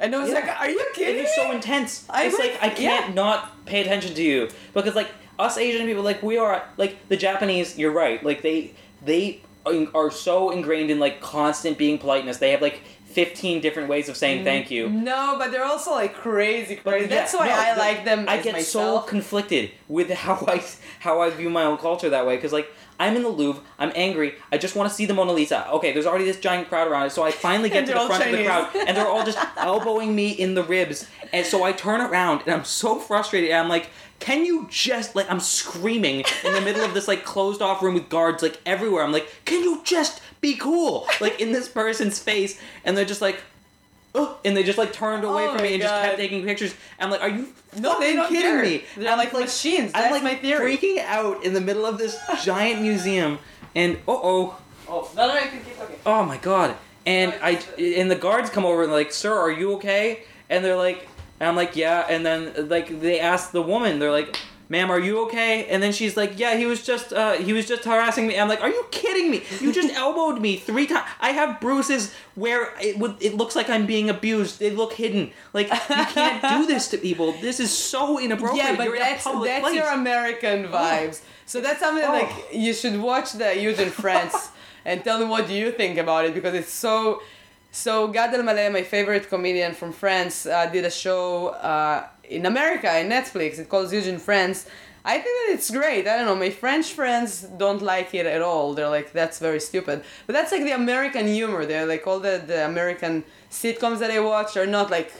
and I was Yeah. like, are you kidding is me? so intense. I it's would- like I can't yeah. not pay attention to you because like us Asian people, like we are like the Japanese. You're right. Like they they are so ingrained in like constant being politeness. They have like 15 different ways of saying thank you. No, but they're also like crazy, But crazy. yeah, That's why no, I the- like them. I get myself. so conflicted with how I how I view my own culture that way because like I'm in the Louvre. I'm angry. I just want to see the Mona Lisa. Okay, there's already this giant crowd around it, so I finally get to the front of the crowd, and they're all just elbowing me in the ribs. And so I turn around, and I'm so frustrated. And I'm like, "Can you just like?" I'm screaming in the middle of this like closed off room with guards like everywhere. I'm like, "Can you just be cool?" Like in this person's face, and they're just like. "Ugh," And they just like turned away Oh from me and just kept taking pictures. I'm like, "Are you No, fucking kidding care. me?" They're I'm like machines. I'm like my theory. freaking out in the middle of this giant museum, and uh oh, Oh, no, no, I can keep talking. oh my god! And I and the guards come over and like, "Sir, are you okay?" And they're like, and I'm like, "Yeah." And then like they ask the woman, they're like, "Ma'am, are you okay?" And then she's like, "Yeah, he was just uh, he was just harassing me." I'm like, "Are you kidding me? You just elbowed me three times. I have bruises where it would it looks like I'm being abused. They look hidden. Like you can't do this to people. This is so inappropriate. Yeah, but You're that's that's place. your American vibes. So that's something Oh. like you should watch the Huge in France and tell me what do you think about it because it's so. So Gad Elmaleh, my favorite comedian from France, uh, did a show uh, in America in Netflix. It calls in France. I think that it's great. I don't know. My French friends don't like it at all. They're like, that's very stupid. But that's like the American humor. They're like all the, the American sitcoms that I watch are not like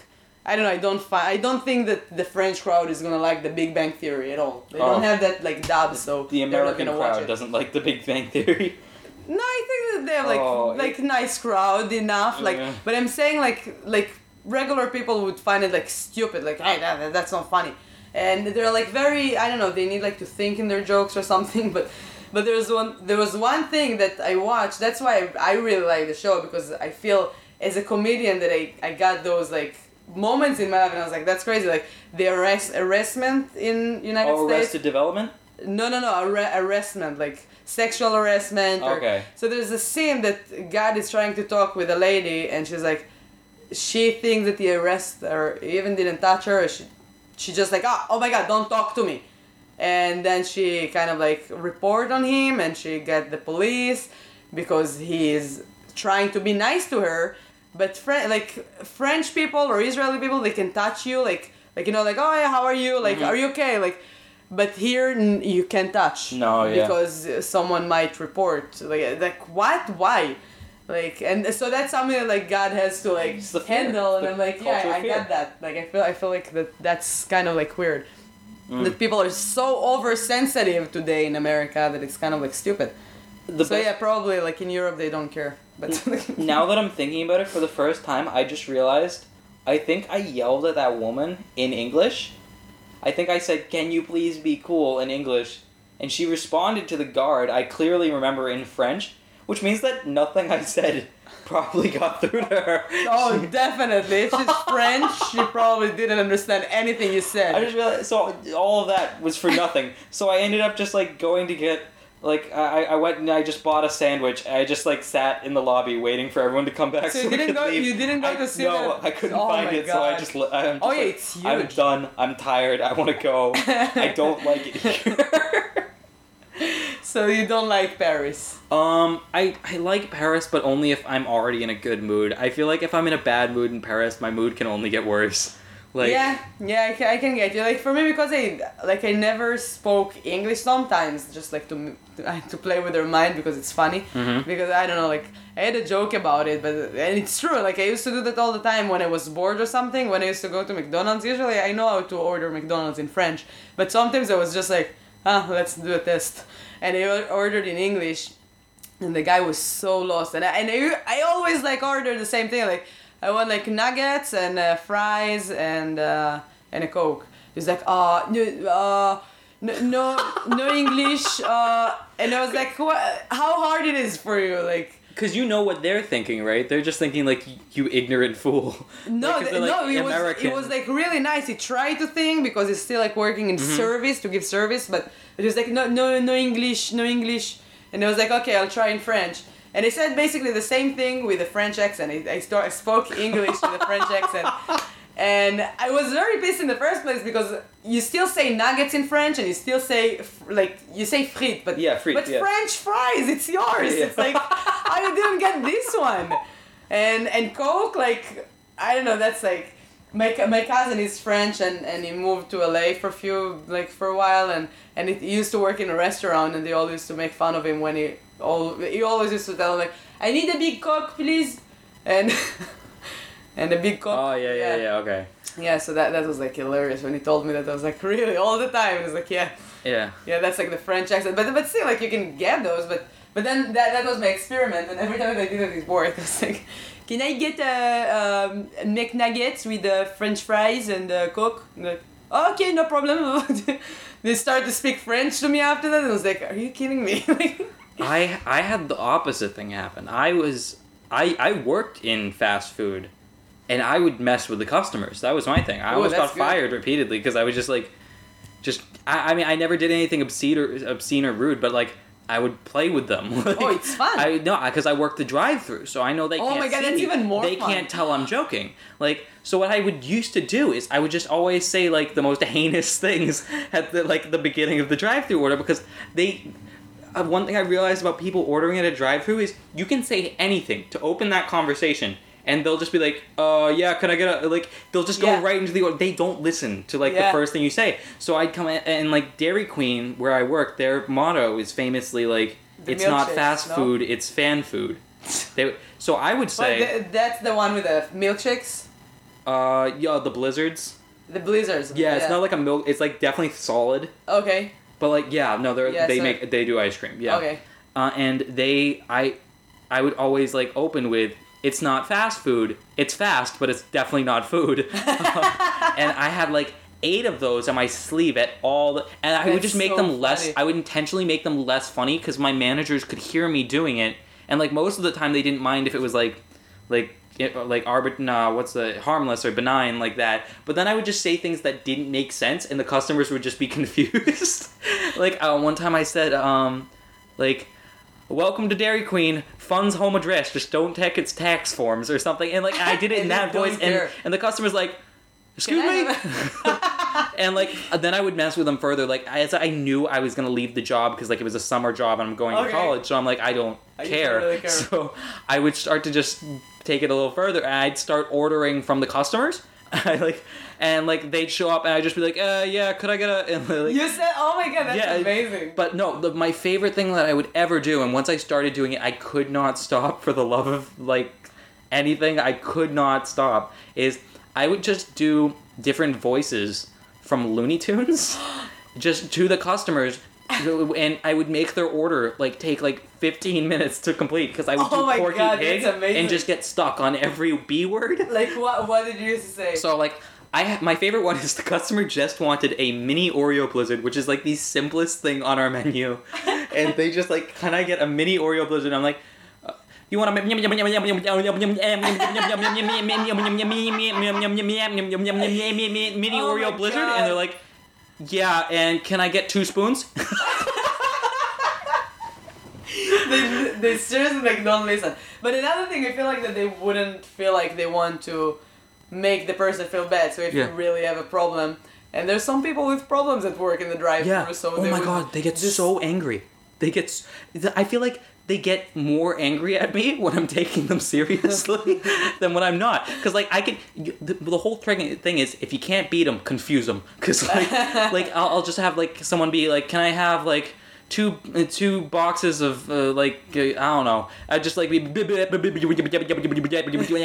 I don't know. I don't find. I don't think that the French crowd is gonna like The Big Bang Theory at all. They Oh. don't have that like dub, so the American crowd doesn't like the Big Bang Theory. No, I think that they have like Oh, like nice crowd enough. Like, Yeah. but I'm saying like like regular people would find it like stupid. Like, hey, that, that's not funny. And they're like very. I don't know. They need like to think in their jokes or something. But but there's one. There was one thing that I watched. That's why I, I really like the show because I feel as a comedian that I I got those like moments in my life and I was like that's crazy like the arrest arrestment in United Oh, States Arrested Development. no, no, no, arre- harassment, like sexual harassment. Or, Okay. So there's a scene that Gad is trying to talk with a lady, and she's like, she thinks that he arrested her, he even didn't touch her. She, she just like, oh, oh my God, don't talk to me. And then she kind of like report on him, and she get the police because he is trying to be nice to her. But Fre- like French people or Israeli people, they can touch you, like like you know, like oh yeah, how are you? Like mm-hmm. are you okay? Like, but here n- you can't touch. No, yeah. Because someone might report. Like like what? Why? Like and so that's something that like Gad has to like It's the fear. handle, and I'm like yeah, I fear. get that. Like I feel I feel like that that's kind of like weird. Mm. That people are so oversensitive today in America that it's kind of like stupid. The so best- yeah, probably like in Europe they don't care. But now that I'm thinking about it for the first time, I just realized I think I yelled at that woman in English. I think I said, "Can you please be cool?" in English, and she responded to the guard. I clearly remember in French, which means that nothing I said probably got through to her. oh, definitely. If she's French, she probably didn't understand anything you said. I just realized so all of that was for nothing. so I ended up just like going to get like I, I went and I just bought a sandwich. I just like sat in the lobby waiting for everyone to come back. So So, you didn't go- leave. you didn't go I, to see No, that? I couldn't Oh find it, so I just. I'm just Oh, like, yeah, it's I'm done. I'm tired. I want to go. I don't like it here. So you don't like Paris? Um, I, I like Paris, but only if I'm already in a good mood. I feel like if I'm in a bad mood in Paris, my mood can only get worse. Like, yeah, yeah, I can, I can get you. Like for me, because I like I never spoke English. Sometimes just like to to, to play with their mind because it's funny. Mhm. Because I don't know, like I had a joke about it, but and it's true. Like I used to do that all the time when I was bored or something. When I used to go to McDonald's, usually I know how to order McDonald's in French, but sometimes I was just like, ah, let's do a test, and I ordered in English, and the guy was so lost, and I, and I, I always like order the same thing, like I want like nuggets and uh, fries and uh, and a coke. He's like, uh, no, uh, no, no, English, uh, and I was like, what? How hard it is for you, like. Because you know what they're thinking, right? They're just thinking like you ignorant fool. No, Like, 'cause th- they're, no, like, it was it was like really nice. He tried to think because he's still like working in Mm-hmm. service to give service, but it was like no, no, no English, no English, and I was like, okay, I'll try in French. And he said basically the same thing with a French accent. I, I, start, I spoke English with a French accent. And I was very pissed in the first place because you still say nuggets in French and you still say like you say frites, but Yeah, frites, but yeah. French fries, it's yours. Yeah. It's like I didn't get this one, and and Coke like I don't know. That's like my, my cousin is French and, and he moved to LA for a few like for a while and and he used to work in a restaurant and they all used to make fun of him when he all he always used to tell him like I need a big coke please and and a big coke Oh yeah, yeah, yeah. Okay. yeah so that that was like hilarious when he told me that I was like really all the time and I was like yeah Yeah. yeah that's like the French accent but but still like you can get those but but then that that was my experiment and every time I did it it worked I was like can I get a um, McNuggets with the French fries and the Coke? And like, okay, no problem. they started to speak French to me after that, and I was like, are you kidding me? I I had the opposite thing happen. I was I I worked in fast food, and I would mess with the customers. That was my thing. I Ooh, almost got good. fired repeatedly because I was just like, just I, I mean I never did anything obscene or obscene or rude, but like. I would play with them. Oh, like, Oh, it's fun. I no, because I worked the drive-through, so I know they Oh can't. my God, see that's me. even more They fun. can't tell I'm joking. Like, so what I would used to do is I would just always say like the most heinous things at the like the beginning of the drive-through order because they uh, one thing I realized about people ordering at a drive-through is you can say anything to open that conversation, and they'll just be like, "Uh, yeah, can I get a like?" They'll just go Yeah. right into the order. They don't listen to like Yeah. the first thing you say. So I'd come in, and like Dairy Queen, where I work, their motto is famously like, The "It's not milkshakes, fast no? food, it's fan food." They so I would say, th- that's the one with the milkshakes, uh, yeah, the blizzards. the blizzards. Yeah, it's not like a milk. It's like definitely solid. Okay. But like, yeah, no, they're Yeah, they so- make they do ice cream. Yeah. Okay. uh, and they I I would always like open with it's not fast food it's fast but it's definitely not food and I had like eight of those on my sleeve at all the, and I would That's just make so them less funny. I would intentionally make them less funny because my managers could hear me doing it and like most of the time they didn't mind if it was like like it, like arbit nah, what's the harmless or benign like that but then i would just say things that didn't make sense and the customers would just be confused like uh, one time i said um like welcome to dairy queen funds home address just don't check its tax forms or something and like i did it in that voice and, care. and the customer's like excuse me and like then I would mess with them further. Like as I knew I was gonna leave the job because like it was a summer job and I'm going Okay. to college, so I'm like I don't I care. really care. So I would start to just take it a little further, and I'd start ordering from the customers. I like and like they'd show up, and I'd just be like, uh, yeah, could I get a? And, like, You said, oh my god, that's Yeah, amazing. but no, the, my favorite thing that I would ever do, and once I started doing it, I could not stop for the love of like anything. I could not stop. Is I would just do different voices from Looney Tunes, just to the customers, and I would make their order like take like 15 minutes to complete because I would Oh do Porky God, Pig and just get stuck on every B word. like, what, what did you to say? So like I my favorite one is the customer just wanted a mini Oreo Blizzard, which is like the simplest thing on our menu, and they just like, can I get a mini Oreo Blizzard? I'm like. uh, You want a mini Oh Oreo Blizzard? And they're like, yeah, and can I get two spoons? they, they seriously like don't listen. But another thing, I feel like that they wouldn't feel like they want to make the person feel bad. So if Yeah. you really have a problem, and there's some people with problems at work in the drive-through, Yeah. so oh my god, they get just- so angry. They get. I feel like they get more angry at me when I'm taking them seriously than when I'm not. Because like I can, the, the whole thing thing is if you can't beat them, confuse them. Because like like I'll, I'll just have like someone be like, can I have like. Two uh, two boxes of uh, like uh, I don't know. I just like be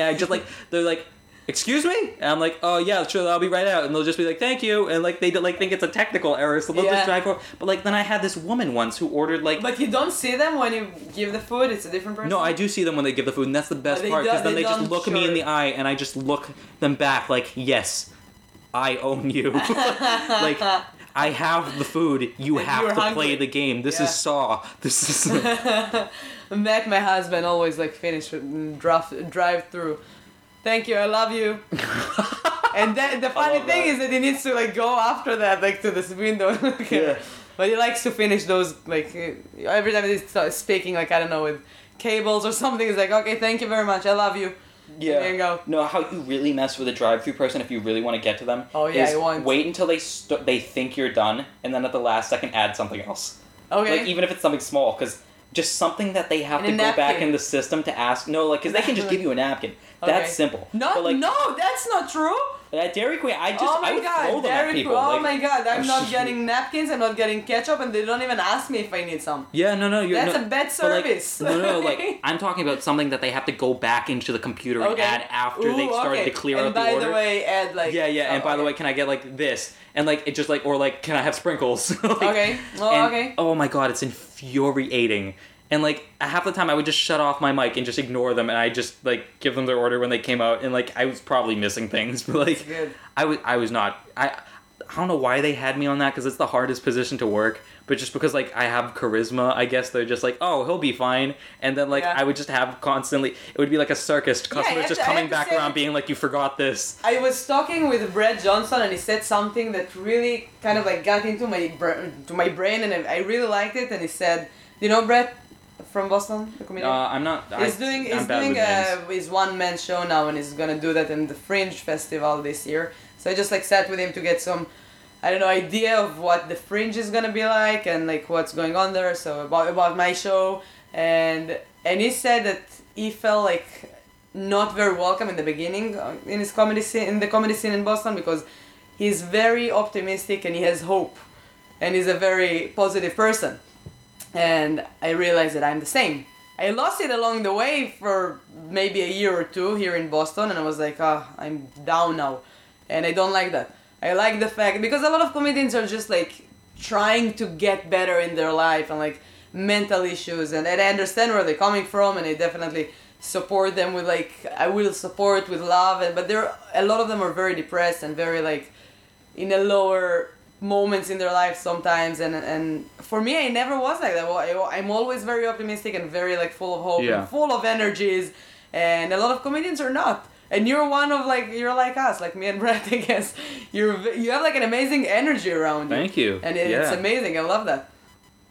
I just like they're like excuse me and i'm like oh yeah sure i'll be right out and they'll just be like thank you and like they like think it's a technical error so they'll Yeah. just drive for but like then i had this woman once who ordered like But you don't see them when you give the food. It's a different person. no i do see them when they give the food and that's the oh, best they part because then they they, just don't look me in show the it. eye and i just look them back like yes i own you like i have the food you have you're to hungry. play the game this Yeah. is saw this is Mac, my husband, always like finish with mm, drive drive through. Thank you, I love you. and then the funny thing that. is that he needs to like go after that, like to this window. Yeah. But he likes to finish those like uh, every time he's speaking, like I don't know, with cables or something. He's like, okay, thank you very much, I love you. Yeah. There you go. No, how you really mess with a drive-through person if you really want to get to them. Oh, yeah, want- Wait until they st- they think you're done, and then at the last second add something else. Okay. Like even if it's something small, because just something that they have And to go back in the system to ask. No, like because they can just give you a napkin. That's Okay. simple. no, like, no, that's not true. At Dairy Queen, I just oh I my would god, throw them Dairy at people. Oh like- my god, I'm not getting napkins, I'm not getting ketchup, and they don't even ask me if I need some. Yeah, no, no, you're That's no, a bad but, like, service. no, no, like I'm talking about something that they have to go back into the computer and add after they've started okay. to clear and out the by the way, add like. yeah, yeah, and oh, by the way, can I get like this? And like it just like or like can I have sprinkles? Like, Okay. Oh, and- okay. Oh my god, it's infuriating. And like half the time I would just shut off my mic and just ignore them and I just like give them their order when they came out and like I was probably missing things but like. I was I was not I I don't know why they had me on that because it's the hardest position to work but just because like I have charisma I guess they're just like oh he'll be fine and then like Yeah. I would just have constantly it would be like a circus customers have just to- coming back around being like you forgot this I was talking with Brett Johnson and he said something that really kind of like got into my br- to my brain and I I really liked it and he said, you know Brett from Boston, the uh. I'm not He's I, doing he's doing with uh, his one man show now and he's gonna do that in the Fringe Festival this year. So I just like sat with him to get some I don't know idea of what the Fringe is gonna be like and like what's going on there. So about about my show and and he said that he felt like not very welcome in the beginning uh, in his comedy scene in the comedy scene in Boston because he's very optimistic and he has hope and he's a very positive person and I realized that I'm the same. I lost it along the way for maybe a year or two here in Boston, and I was like, ah, I'm down now, and I don't like that. I like the fact because a lot of comedians are just like trying to get better in their life and like mental issues, and, and I understand where they're coming from, and I definitely support them with like I will support with love, and but there a lot of them are very depressed and very like in a lower moments in their life sometimes and and for me I never was like that Well, I, I'm always very optimistic and very like full of hope Yeah. and full of energies and a lot of comedians are not and you're one of like you're like us like me and Brett I guess you're you have like an amazing energy around you Thank you. and it, it's amazing I love that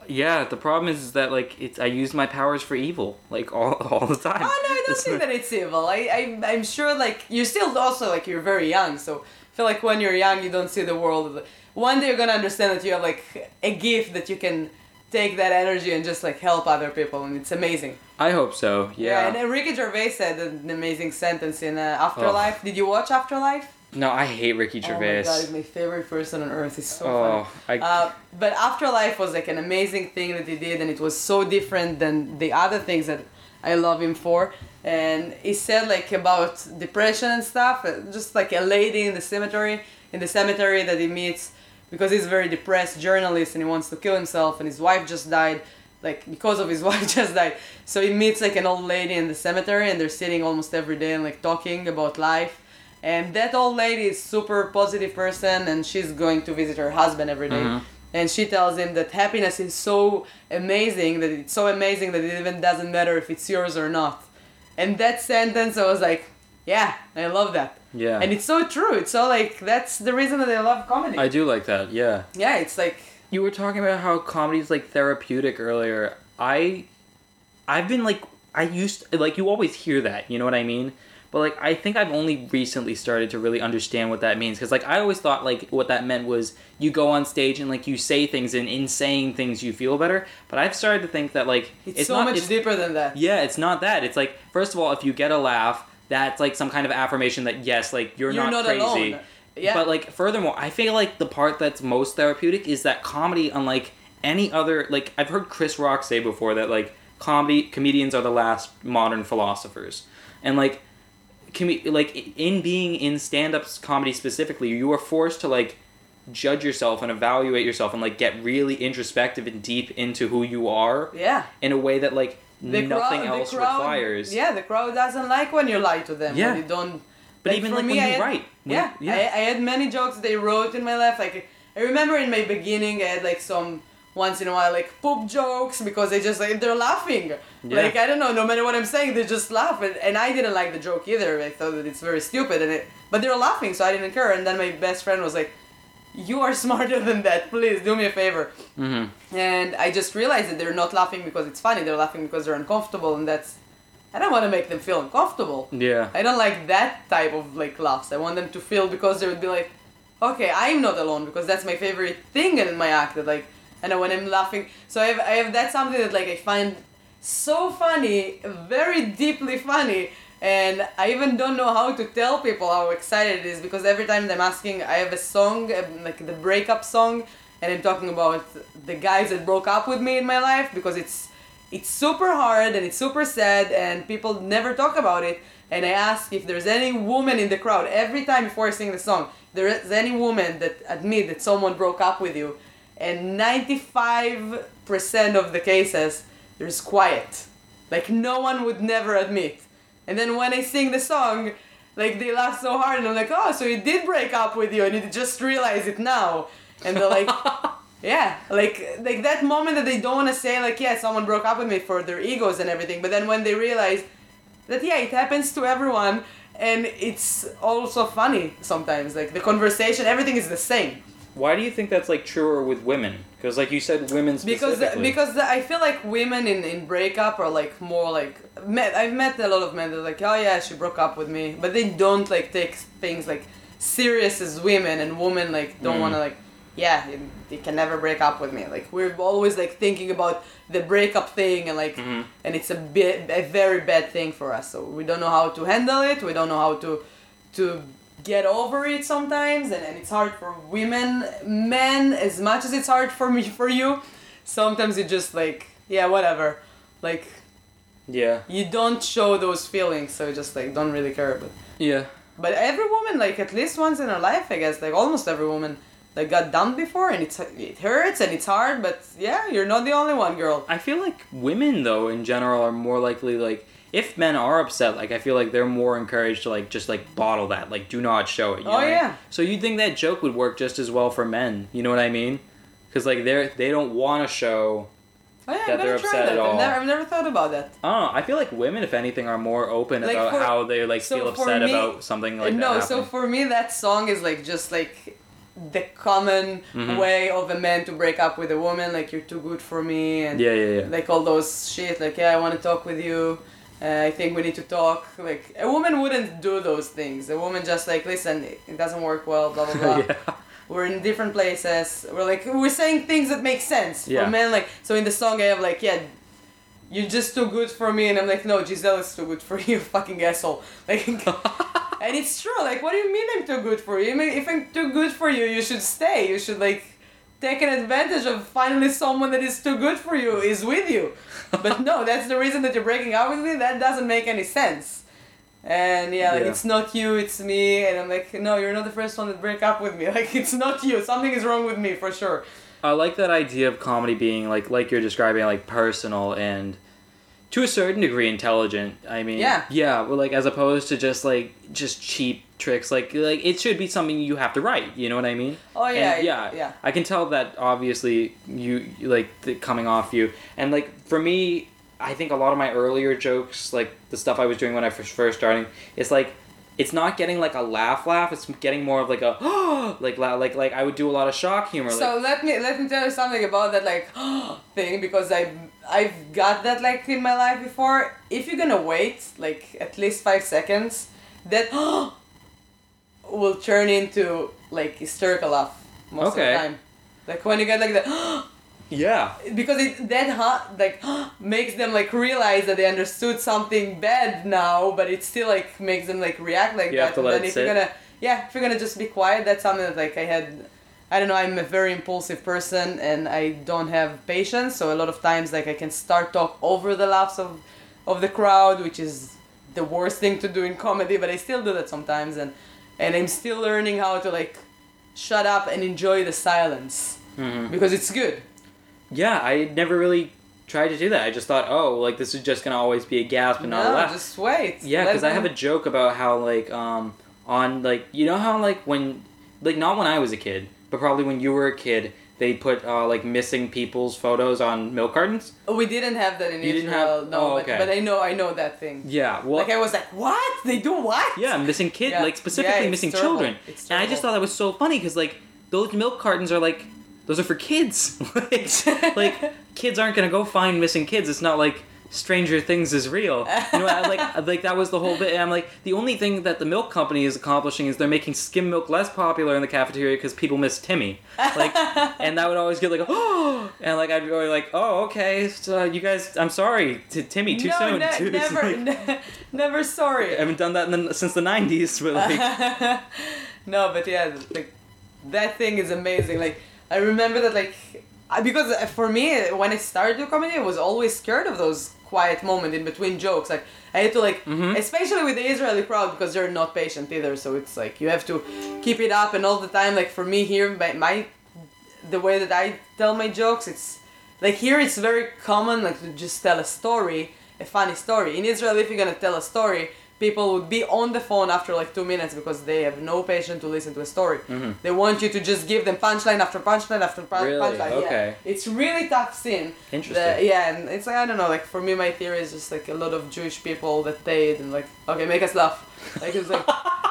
Yeah, the problem is, is that like it's I use my powers for evil like all all the time. Oh no, I don't think that it's evil. I, I I'm sure like you're still also like you're very young, so I feel like when you're young you don't see the world. One day you're gonna understand that you have like a gift that you can take that energy and just like help other people, and it's amazing. I hope so. Yeah. yeah and Ricky Gervais said an amazing sentence in uh, Afterlife. Did you watch Afterlife? no, I hate Ricky Gervais. Oh my god, he's my favorite person on earth. He's so Oh, funny. I Uh, but Afterlife was like an amazing thing that he did, and it was so different than the other things that I love him for. And he said like about depression and stuff, uh, just like a lady in the cemetery, in the cemetery that he meets, because he's a very depressed journalist and he wants to kill himself, and his wife just died, like because of his wife just died. So he meets like an old lady in the cemetery, and they're sitting almost every day and like talking about life. And that old lady is super positive person, and she's going to visit her husband every day. Mhm. And she tells him that happiness is so amazing that it's so amazing that it even doesn't matter if it's yours or not. And that sentence, I was like, yeah, I love that. yeah. And it's so true. It's so like that's the reason that I love comedy. I do like that. Yeah. yeah, it's like You were talking about how comedy is like therapeutic earlier. I, I've been like I used like you always hear that. You know what I mean? But like I think I've only recently started to really understand what that means because like I always thought like what that meant was you go on stage and like you say things and in saying things you feel better. But I've started to think that like it's, so not, much it's- deeper than that. Yeah, it's not that. It's like first of all, if you get a laugh, that's like some kind of affirmation that yes, like you're, You're not crazy. alone. Yeah. But like furthermore, I feel like the part that's most therapeutic is that comedy, unlike any other, like I've heard Chris Rock say before that like comedy comedians are the last modern philosophers, and like. Com- like in being in stand-up comedy specifically you are forced to like judge yourself and evaluate yourself and like get really introspective and deep into who you are yeah. in a way that like The nothing crowd, else crowd, requires. Yeah, the crowd doesn't like when you lie to them. Yeah. When you don't. But even for like me, when I you had- write, when- yeah, yeah. I, I had many jokes they wrote in my life. Like I remember in my beginning, I had like some once in a while like poop jokes because they just like they're laughing. Yeah. Like I don't know, no matter what I'm saying, they just laugh. And, and I didn't like the joke either. I thought that it's very stupid. And it, but they were laughing, so I didn't care. And then my best friend was like, "You are smarter than that. Please do me a favor." Mm-hmm. And I just realized that they're not laughing because it's funny. They're laughing because they're uncomfortable, and that's. I don't want to make them feel uncomfortable. Yeah. I don't like that type of like laughs. I want them to feel because they would be like, okay, I'm not alone because that's my favorite thing in my act. That like, and when I'm laughing, so I have I have that's something that like I find so funny, very deeply funny, And I even don't know how to tell people how excited it is because every time I'm asking, I have a song, um, like the breakup song, and I'm talking about the guys that broke up with me in my life because it's it's super hard and it's super sad and people never talk about it. And I ask if there's any woman in the crowd every time before I sing the song, there is any woman that admit that someone broke up with you, and 95% of the cases there's quiet, like no one would never admit. And then when I sing the song, like they laugh so hard, and I'm like, oh, so you did break up with you, and you just realize it now. And they're like, yeah, like like that moment that they don't want to say like, yeah, someone broke up with me for their egos and everything, but then when they realize that yeah, it happens to everyone, and it's also funny sometimes. Like the conversation, everything is the same. Why do you think that's like truer with women? Because like you said, women Because specifically. because because I feel like women in, in breakup are like more like met, I've met a lot of men that are like oh yeah she broke up with me but they don't like take things like serious as women and women like don't Mm. want to like yeah you, you can never break up with me like we're always like thinking about the breakup thing and like Mhm. and it's a bit a very bad thing for us so we don't know how to handle it we don't know how to to get over it sometimes and, and it's hard for women men as much as it's hard for me for you. Sometimes you just like yeah whatever. Like yeah, you don't show those feelings so just like don't really care but yeah. but every woman like at least once in her life i guess like almost every woman like got dumped before and it's it hurts and it's hard but yeah you're not the only one girl. I feel like women though in general are more likely like if men are upset, like I feel like they're more encouraged to like just like bottle that, like do not show it. You Oh, know what I mean? yeah. So you'd think that joke would work just as well for men? You know what I mean? Because like they're they don't want to show. oh yeah That i'm they're upset that at all. I've, never, I've never thought about that Oh. I feel like women, if anything, are more open Like, about for- how they like so feel upset me- about something like no that. No, so for me that song is like just like the common Mhm. way of a man to break up with a woman like you're too good for me and yeah, yeah, yeah. like all those shit like yeah i want to talk with you uh, i think we need to talk like a woman wouldn't do those things. A woman just like listen it doesn't work well blah blah blah. Yeah. we're in different places. We're like we're saying things that make sense Yeah. for men like so in the song i have like yeah you're just too good for me and i'm like no giselle is too good for you fucking asshole. Like and it's true like what do you mean i'm too good for you? I mean, if i'm too good for you you should stay. You should like take an advantage of finally someone that is too good for you is with you but no that's the reason that you're breaking up with me that doesn't make any sense and yeah, like Yeah. it's not you, it's me, and I'm like, no, you're not the first one to break up with me. Like it's not you. Something is wrong with me for sure. I like that idea of comedy being like like you're describing like personal and to a certain degree intelligent. I mean, Yeah. yeah, well, like as opposed to just like just cheap tricks. Like like it should be something you have to write. You know what I mean? Oh yeah, And, yeah, yeah. I can tell that obviously you like the, coming off you, and like for me, I think a lot of my earlier jokes, like the stuff I was doing when I was first starting, it's like it's not getting like a laugh laugh. It's getting more of like a like like like I would do a lot of shock humor. So like, let me let me tell you something about that like thing because I I've got that like in my life before. If you're gonna wait like at least five seconds, that will turn into like hysterical laugh most Okay. of the time. Like when you get like the yeah. because it that hot like makes them like realize that they understood something bad now, but it still like makes them like react like You that. have to And let then it if sit. you're gonna yeah, if you're gonna just be quiet, that's something that like I had. I don't know. I'm a very impulsive person, and I don't have patience. So a lot of times, like I can start talk over the laughs of, of the crowd, which is the worst thing to do in comedy. But I still do that sometimes, and and I'm still learning how to like shut up and enjoy the silence hmm because it's good. Yeah, I never really tried to do that. I just thought, oh, like this is just gonna always be a gasp and not a no, laugh. just wait. Yeah, because I have a joke about how like um on like you know how like when like not when I was a kid, but probably when you were a kid, they put uh, like missing people's photos on milk cartons. We didn't have that in You Israel. have- no, oh, but, okay. but I know I know that thing. Yeah, well, like I was like, what? They do what? yeah, missing kid, Yeah. like specifically Yeah, missing terrible. children, It's and I just thought that was so funny because like those milk cartons are like those are for kids. like, like kids aren't gonna go find missing kids. It's not like Stranger Things is real. You know, I, like like that was the whole bit. And I'm like, the only thing that the milk company is accomplishing is they're making skim milk less popular in the cafeteria because people miss Timmy. Like, and that would always get like, oh, and like I'd be like, oh, okay, so uh, you guys, I'm sorry, to Timmy, too no, soon. ne- too. Never, like- ne- never sorry. I haven't done that in the, since the '90s, but like, no, but yeah, like that thing is amazing. Like I remember that, like I- because uh, for me, when I started doing comedy, I was always scared of those quiet moments in between jokes. Like I had to like, Mhm. especially with the Israeli crowd because they're not patient either. So it's like you have to keep it up and all the time. Like for me here, my, my the way that I tell my jokes, it's like here it's very common like to just tell a story, a funny story. In Israel, if you're gonna tell a story, people would be on the phone after like two minutes because they have no patience to listen to a story. Mhm. They want you to just give them punchline after punchline after pun- Really? punchline. Okay. Yeah. It's really tough scene. Interesting. The- yeah, and it's like I don't know. Like for me, my theory is just like a lot of Jewish people that paid and like okay, make us laugh. Like it's like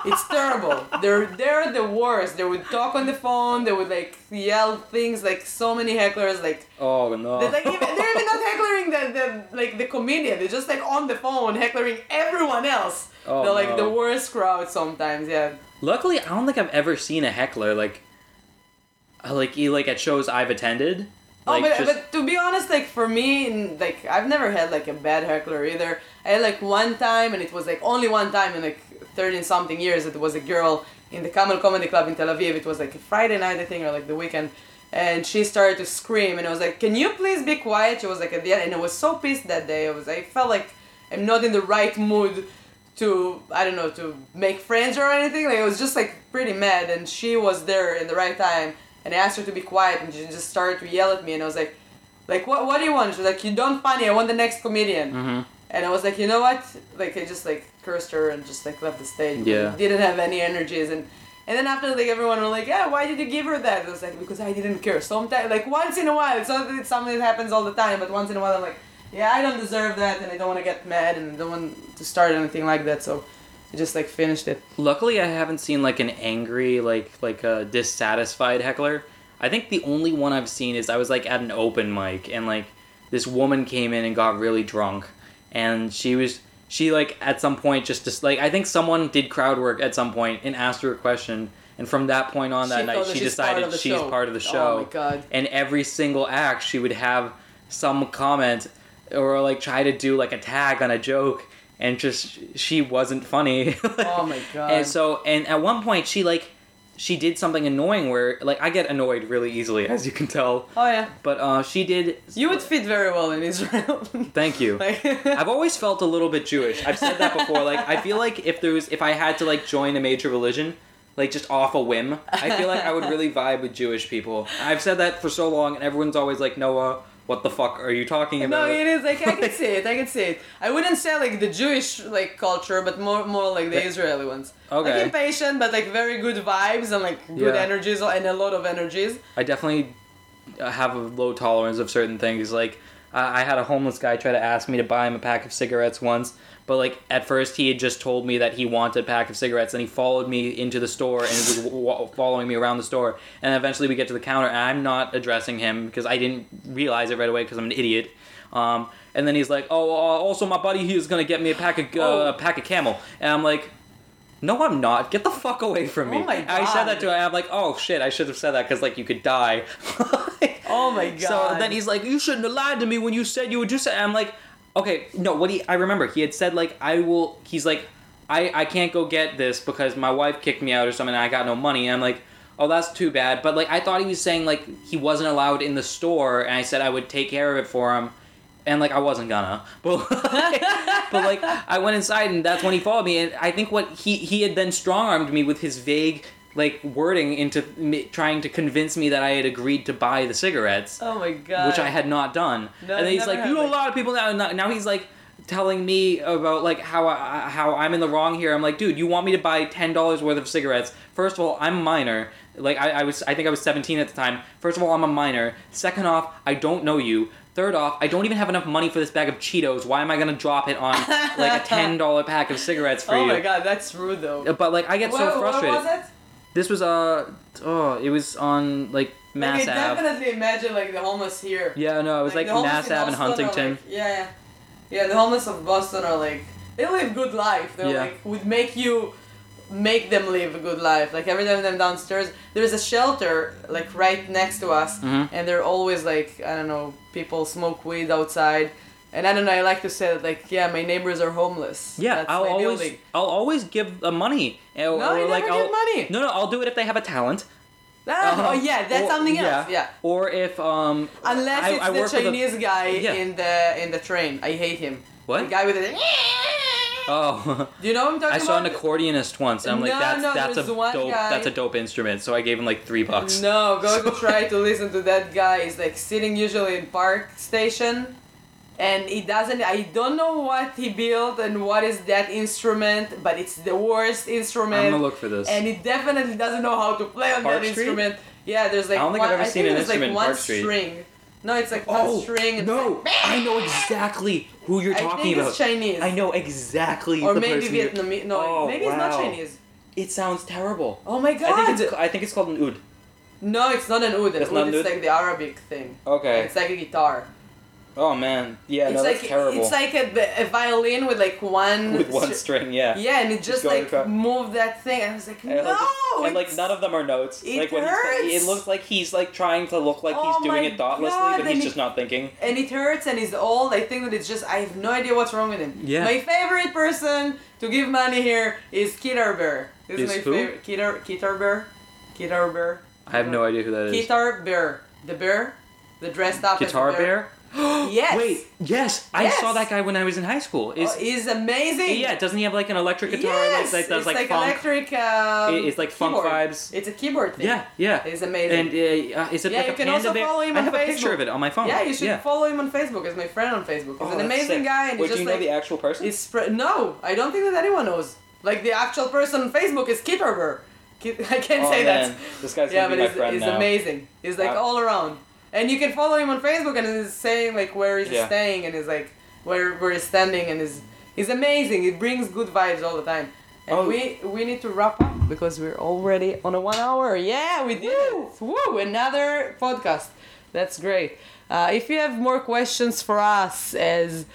it's terrible. They're they're the worst. They would talk on the phone. They would like yell things like so many hecklers like oh no. they're, like, even, they're even not heckling the, the like the comedian. They're just like on the phone heckling everyone else. Oh, they're like no. the worst crowd sometimes. Yeah. Luckily, I don't think I've ever seen a heckler like, uh, like like at shows I've attended. Like, oh, but, just- but to be honest, like for me, like I've never had like a bad heckler either. I had like one time, and it was like only one time and like thirteen something years. It was a girl in the Camel Comedy Club in Tel Aviv. It was like a Friday night, I think, or like the weekend. And she started to scream, and I was like, "Can you please be quiet?" She was like at the end, and I was so pissed that day. I was, I felt like I'm not in the right mood to, I don't know, to make friends or anything. Like I was just like pretty mad, and she was there in the right time, and I asked her to be quiet, and she just started to yell at me, and I was like, like what, what do you want? She was like, you don't funny. I want the next comedian. Mhm. And I was like, you know what? Like I just like cursed her and just like left the stage. Yeah. Didn't have any energies and. And then after like everyone were like, yeah, why did you give her that? I was like, because I didn't care. Sometimes, like once in a while, it's not that it's something that happens all the time, but once in a while I'm like, yeah, I don't deserve that, and I don't want to get mad, and I don't want to start anything like that. So I just like finished it. Luckily, I haven't seen like an angry, like like a dissatisfied heckler. I think the only one I've seen is I was like at an open mic and like this woman came in and got really drunk, and she was she like at some point just like I think someone did crowd work at some point and asked her a question, and from that point on that She night that she she's part decided she's show. part of the oh show. Oh my god. and every single act she would have some comment or like try to do like a tag on a joke and just she wasn't funny Oh my god. and so and at one point she like she did something annoying where like i get annoyed really easily as you can tell oh yeah. but uh she did You would fit very well in Israel. thank you like, I've always felt a little bit Jewish. I've said that before. Like, I feel like if there was, if I had to like join a major religion, like just off a whim, I feel like I would really vibe with Jewish people. I've said that for so long, and everyone's always like, Noah, what the fuck are you talking about? No, it is like I can see it. I can see it. I wouldn't say like the Jewish like culture, but more more like the Israeli ones. Okay. Like impatient, but like very good vibes and like good Yeah. energies and a lot of energies. I definitely have a low tolerance of certain things. Like, I I had a homeless guy try to ask me to buy him a pack of cigarettes once, but like at first he had just told me that he wanted a pack of cigarettes, and he followed me into the store and was w- following me around the store. And eventually we get to the counter, and I'm not addressing him because I didn't realize it right away because I'm an idiot. Um, and then he's like, "Oh, uh, also my buddy, he was gonna get me a pack of uh, Oh. a pack of Camel," and I'm like. No, I'm not. Get the fuck away from me. Oh my I said that to him. I'm like, oh shit, I should have said that because like you could die. Oh my god. So then he's like, "You shouldn't have lied to me when you said you would do something." I'm like, "Okay, no. What he? I remember he had said like, I will." He's like, "I I can't go get this because my wife kicked me out or something. and I got no money." And I'm like, "Oh, that's too bad." But like, I thought he was saying like he wasn't allowed in the store, and I said I would take care of it for him. And like I wasn't gonna, but like, but like I went inside and that's when he followed me. And I think what he he had then strong armed me with his vague like wording into me, trying to convince me that I had agreed to buy the cigarettes Oh my god. which I had not done. No, and then he's like, you know, a lot of people now. Now now he's like telling me about like how I, how I'm in the wrong here. I'm like, dude, you want me to buy ten dollars worth of cigarettes? First of all, I'm a minor. Like I, I was, I think I was 17 at the time. First of all, I'm a minor. Second off, I don't know you. Third off, I don't even have enough money for this bag of Cheetos. Why am I gonna drop it on like a ten dollar pack of cigarettes for Oh you? Oh my god, that's rude though. But like, I get Where- so frustrated. was? This was uh oh, it was on like Mass like, I Ave. definitely imagine like the homeless here. Yeah, no, it was like, homeless Mass Ave and Huntington. like- yeah, yeah. Yeah, the homeless of Boston are like they live good life. They're Yeah. like would make you make them live a good life. Like every time them downstairs, there's a shelter like right next to us, Mhm. and they're always like I don't know, people smoke weed outside, and I don't know. I like to say that like yeah, my neighbors are homeless. Yeah, That's I'll my always building. I'll always give the money. Or, No, you or, like never I'll, give money. No, no, I'll do it if they have a talent. Uh-huh. oh yeah, that's Or- something else. Yeah. yeah. Or if um Unless it's I the with a- Chinese guy Yeah. in the in the train. I hate him. What? The guy with the. Oh, Do you know what I'm talking I saw an accordionist once, and I'm like, No, that's no, that's a dope guy- that's a dope instrument. So I gave him like three bucks. No, go to try to listen to that guy. He's like sitting usually in park station, and he doesn't. I don't know what he built and what is that instrument, but it's the worst instrument. I'm gonna look for this. And he definitely doesn't know how to play on Park that Street? instrument. Yeah, there's like I don't think one, I've ever I seen an instrument like one Park Street. string. No, it's like one oh, string. And Oh, no! Like, I know exactly who you're I talking think about. it's Chinese. I know exactly or maybe Vietnamese. No, Oh, maybe it's not. Chinese. It sounds terrible. Oh my god! I think it's I think it's called an oud. no, it's not an oud. An It's not oud is oud? like the Arabic thing. Okay. It's like a guitar. Oh man. Yeah, it's no, like that's terrible. it's like a, a violin with like one With one str- string, yeah. Yeah, and it just going like across. moved that thing. And I was like, And, no, like, and like none of them are notes. it like when hurts. he's it looks like he's like trying to look like Oh he's doing it thoughtlessly, God, but and he's it- just not thinking. and it hurts and he's old. I think that it's just I have no idea what's wrong with him. Yeah. My favorite person to give money here is Keytar Bear. This Is my who? favorite Keytar Keytar Bear. Keytar Bear. I have no idea who that is. Keytar Bear. The bear. The dressed up as Guitar a bear? Yes. Wait, yes, I Yes. saw that guy when I was in high school. Is Oh, he's amazing. yeah, doesn't he have like an electric guitar Yes, like, that does it's like, like, funk? electric. Um, It- it's like funk keyboard. vibes. It's a keyboard thing. Yeah, yeah. It's amazing. And uh, uh, is it Yeah, like you a can panda also bear? follow him I on have a picture Facebook. of it on my phone. yeah, you should follow him on Facebook. He's my friend on Facebook. He's Oh, an that's amazing sick. guy, and Wait, he's do just you know like the actual person? he's spread. No, I don't think that anyone knows. Like the actual person on Facebook is Kit Herber. Kit- I can't oh, say man. that. This guy's Yeah, gonna but be my he's, friend he's now. amazing. He's like Uh, all around, and you can follow him on Facebook, and he's saying like where he's Yeah. staying, and he's like where where he's standing, and he's he's amazing. It brings good vibes all the time. And Oh. we we need to wrap up because we're already on a one hour. Yeah, we did it. Woo! Another podcast. That's great. Uh, if you have more questions for us, as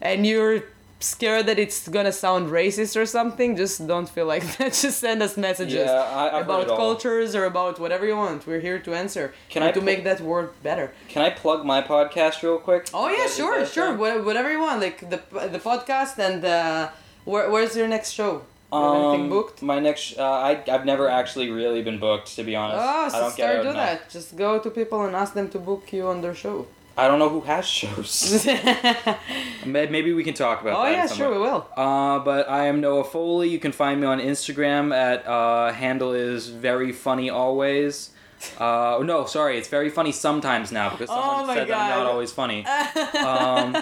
and you're scared that it's gonna sound racist or something, just don't feel like that. Just send us messages Yeah, I, about cultures or about whatever you want. We're here to answer. Can and I to pl- make that word better? Can I plug my podcast real quick? Oh yeah, that- sure, sure. okay? Wha- Whatever you want, like the the podcast and uh, where, where's your next show? Um, booked? My next, uh, I I've never actually really been booked to be honest. Oh, I so don't start do that. Just go to people and ask them to book you on their show. I don't know who has shows. oh Maybe we can talk about that. Oh, yeah, sure way. we will. Uh, but I am Noah Foley. You can find me on Instagram at uh, handle is very funny always. Uh, no, sorry, it's very funny sometimes now because someone Oh said that I'm not always funny. um,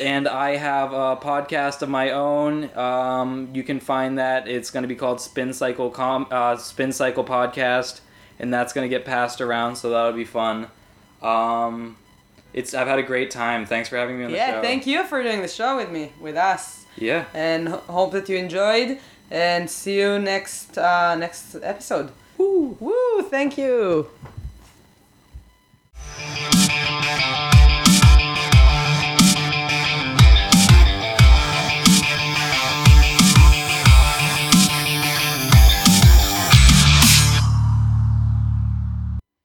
and I have a podcast of my own. Um, you can find that it's going to be called Spin Cycle Com uh, Spin Cycle Podcast, and that's going to get passed around, so that'll be fun. Um, it's I've had a great time. Thanks for having me on the yeah, show. Yeah, thank you for doing the show with me, with us. Yeah. And hope that you enjoyed. And see you next uh, next episode. Woo! Woo! Thank you.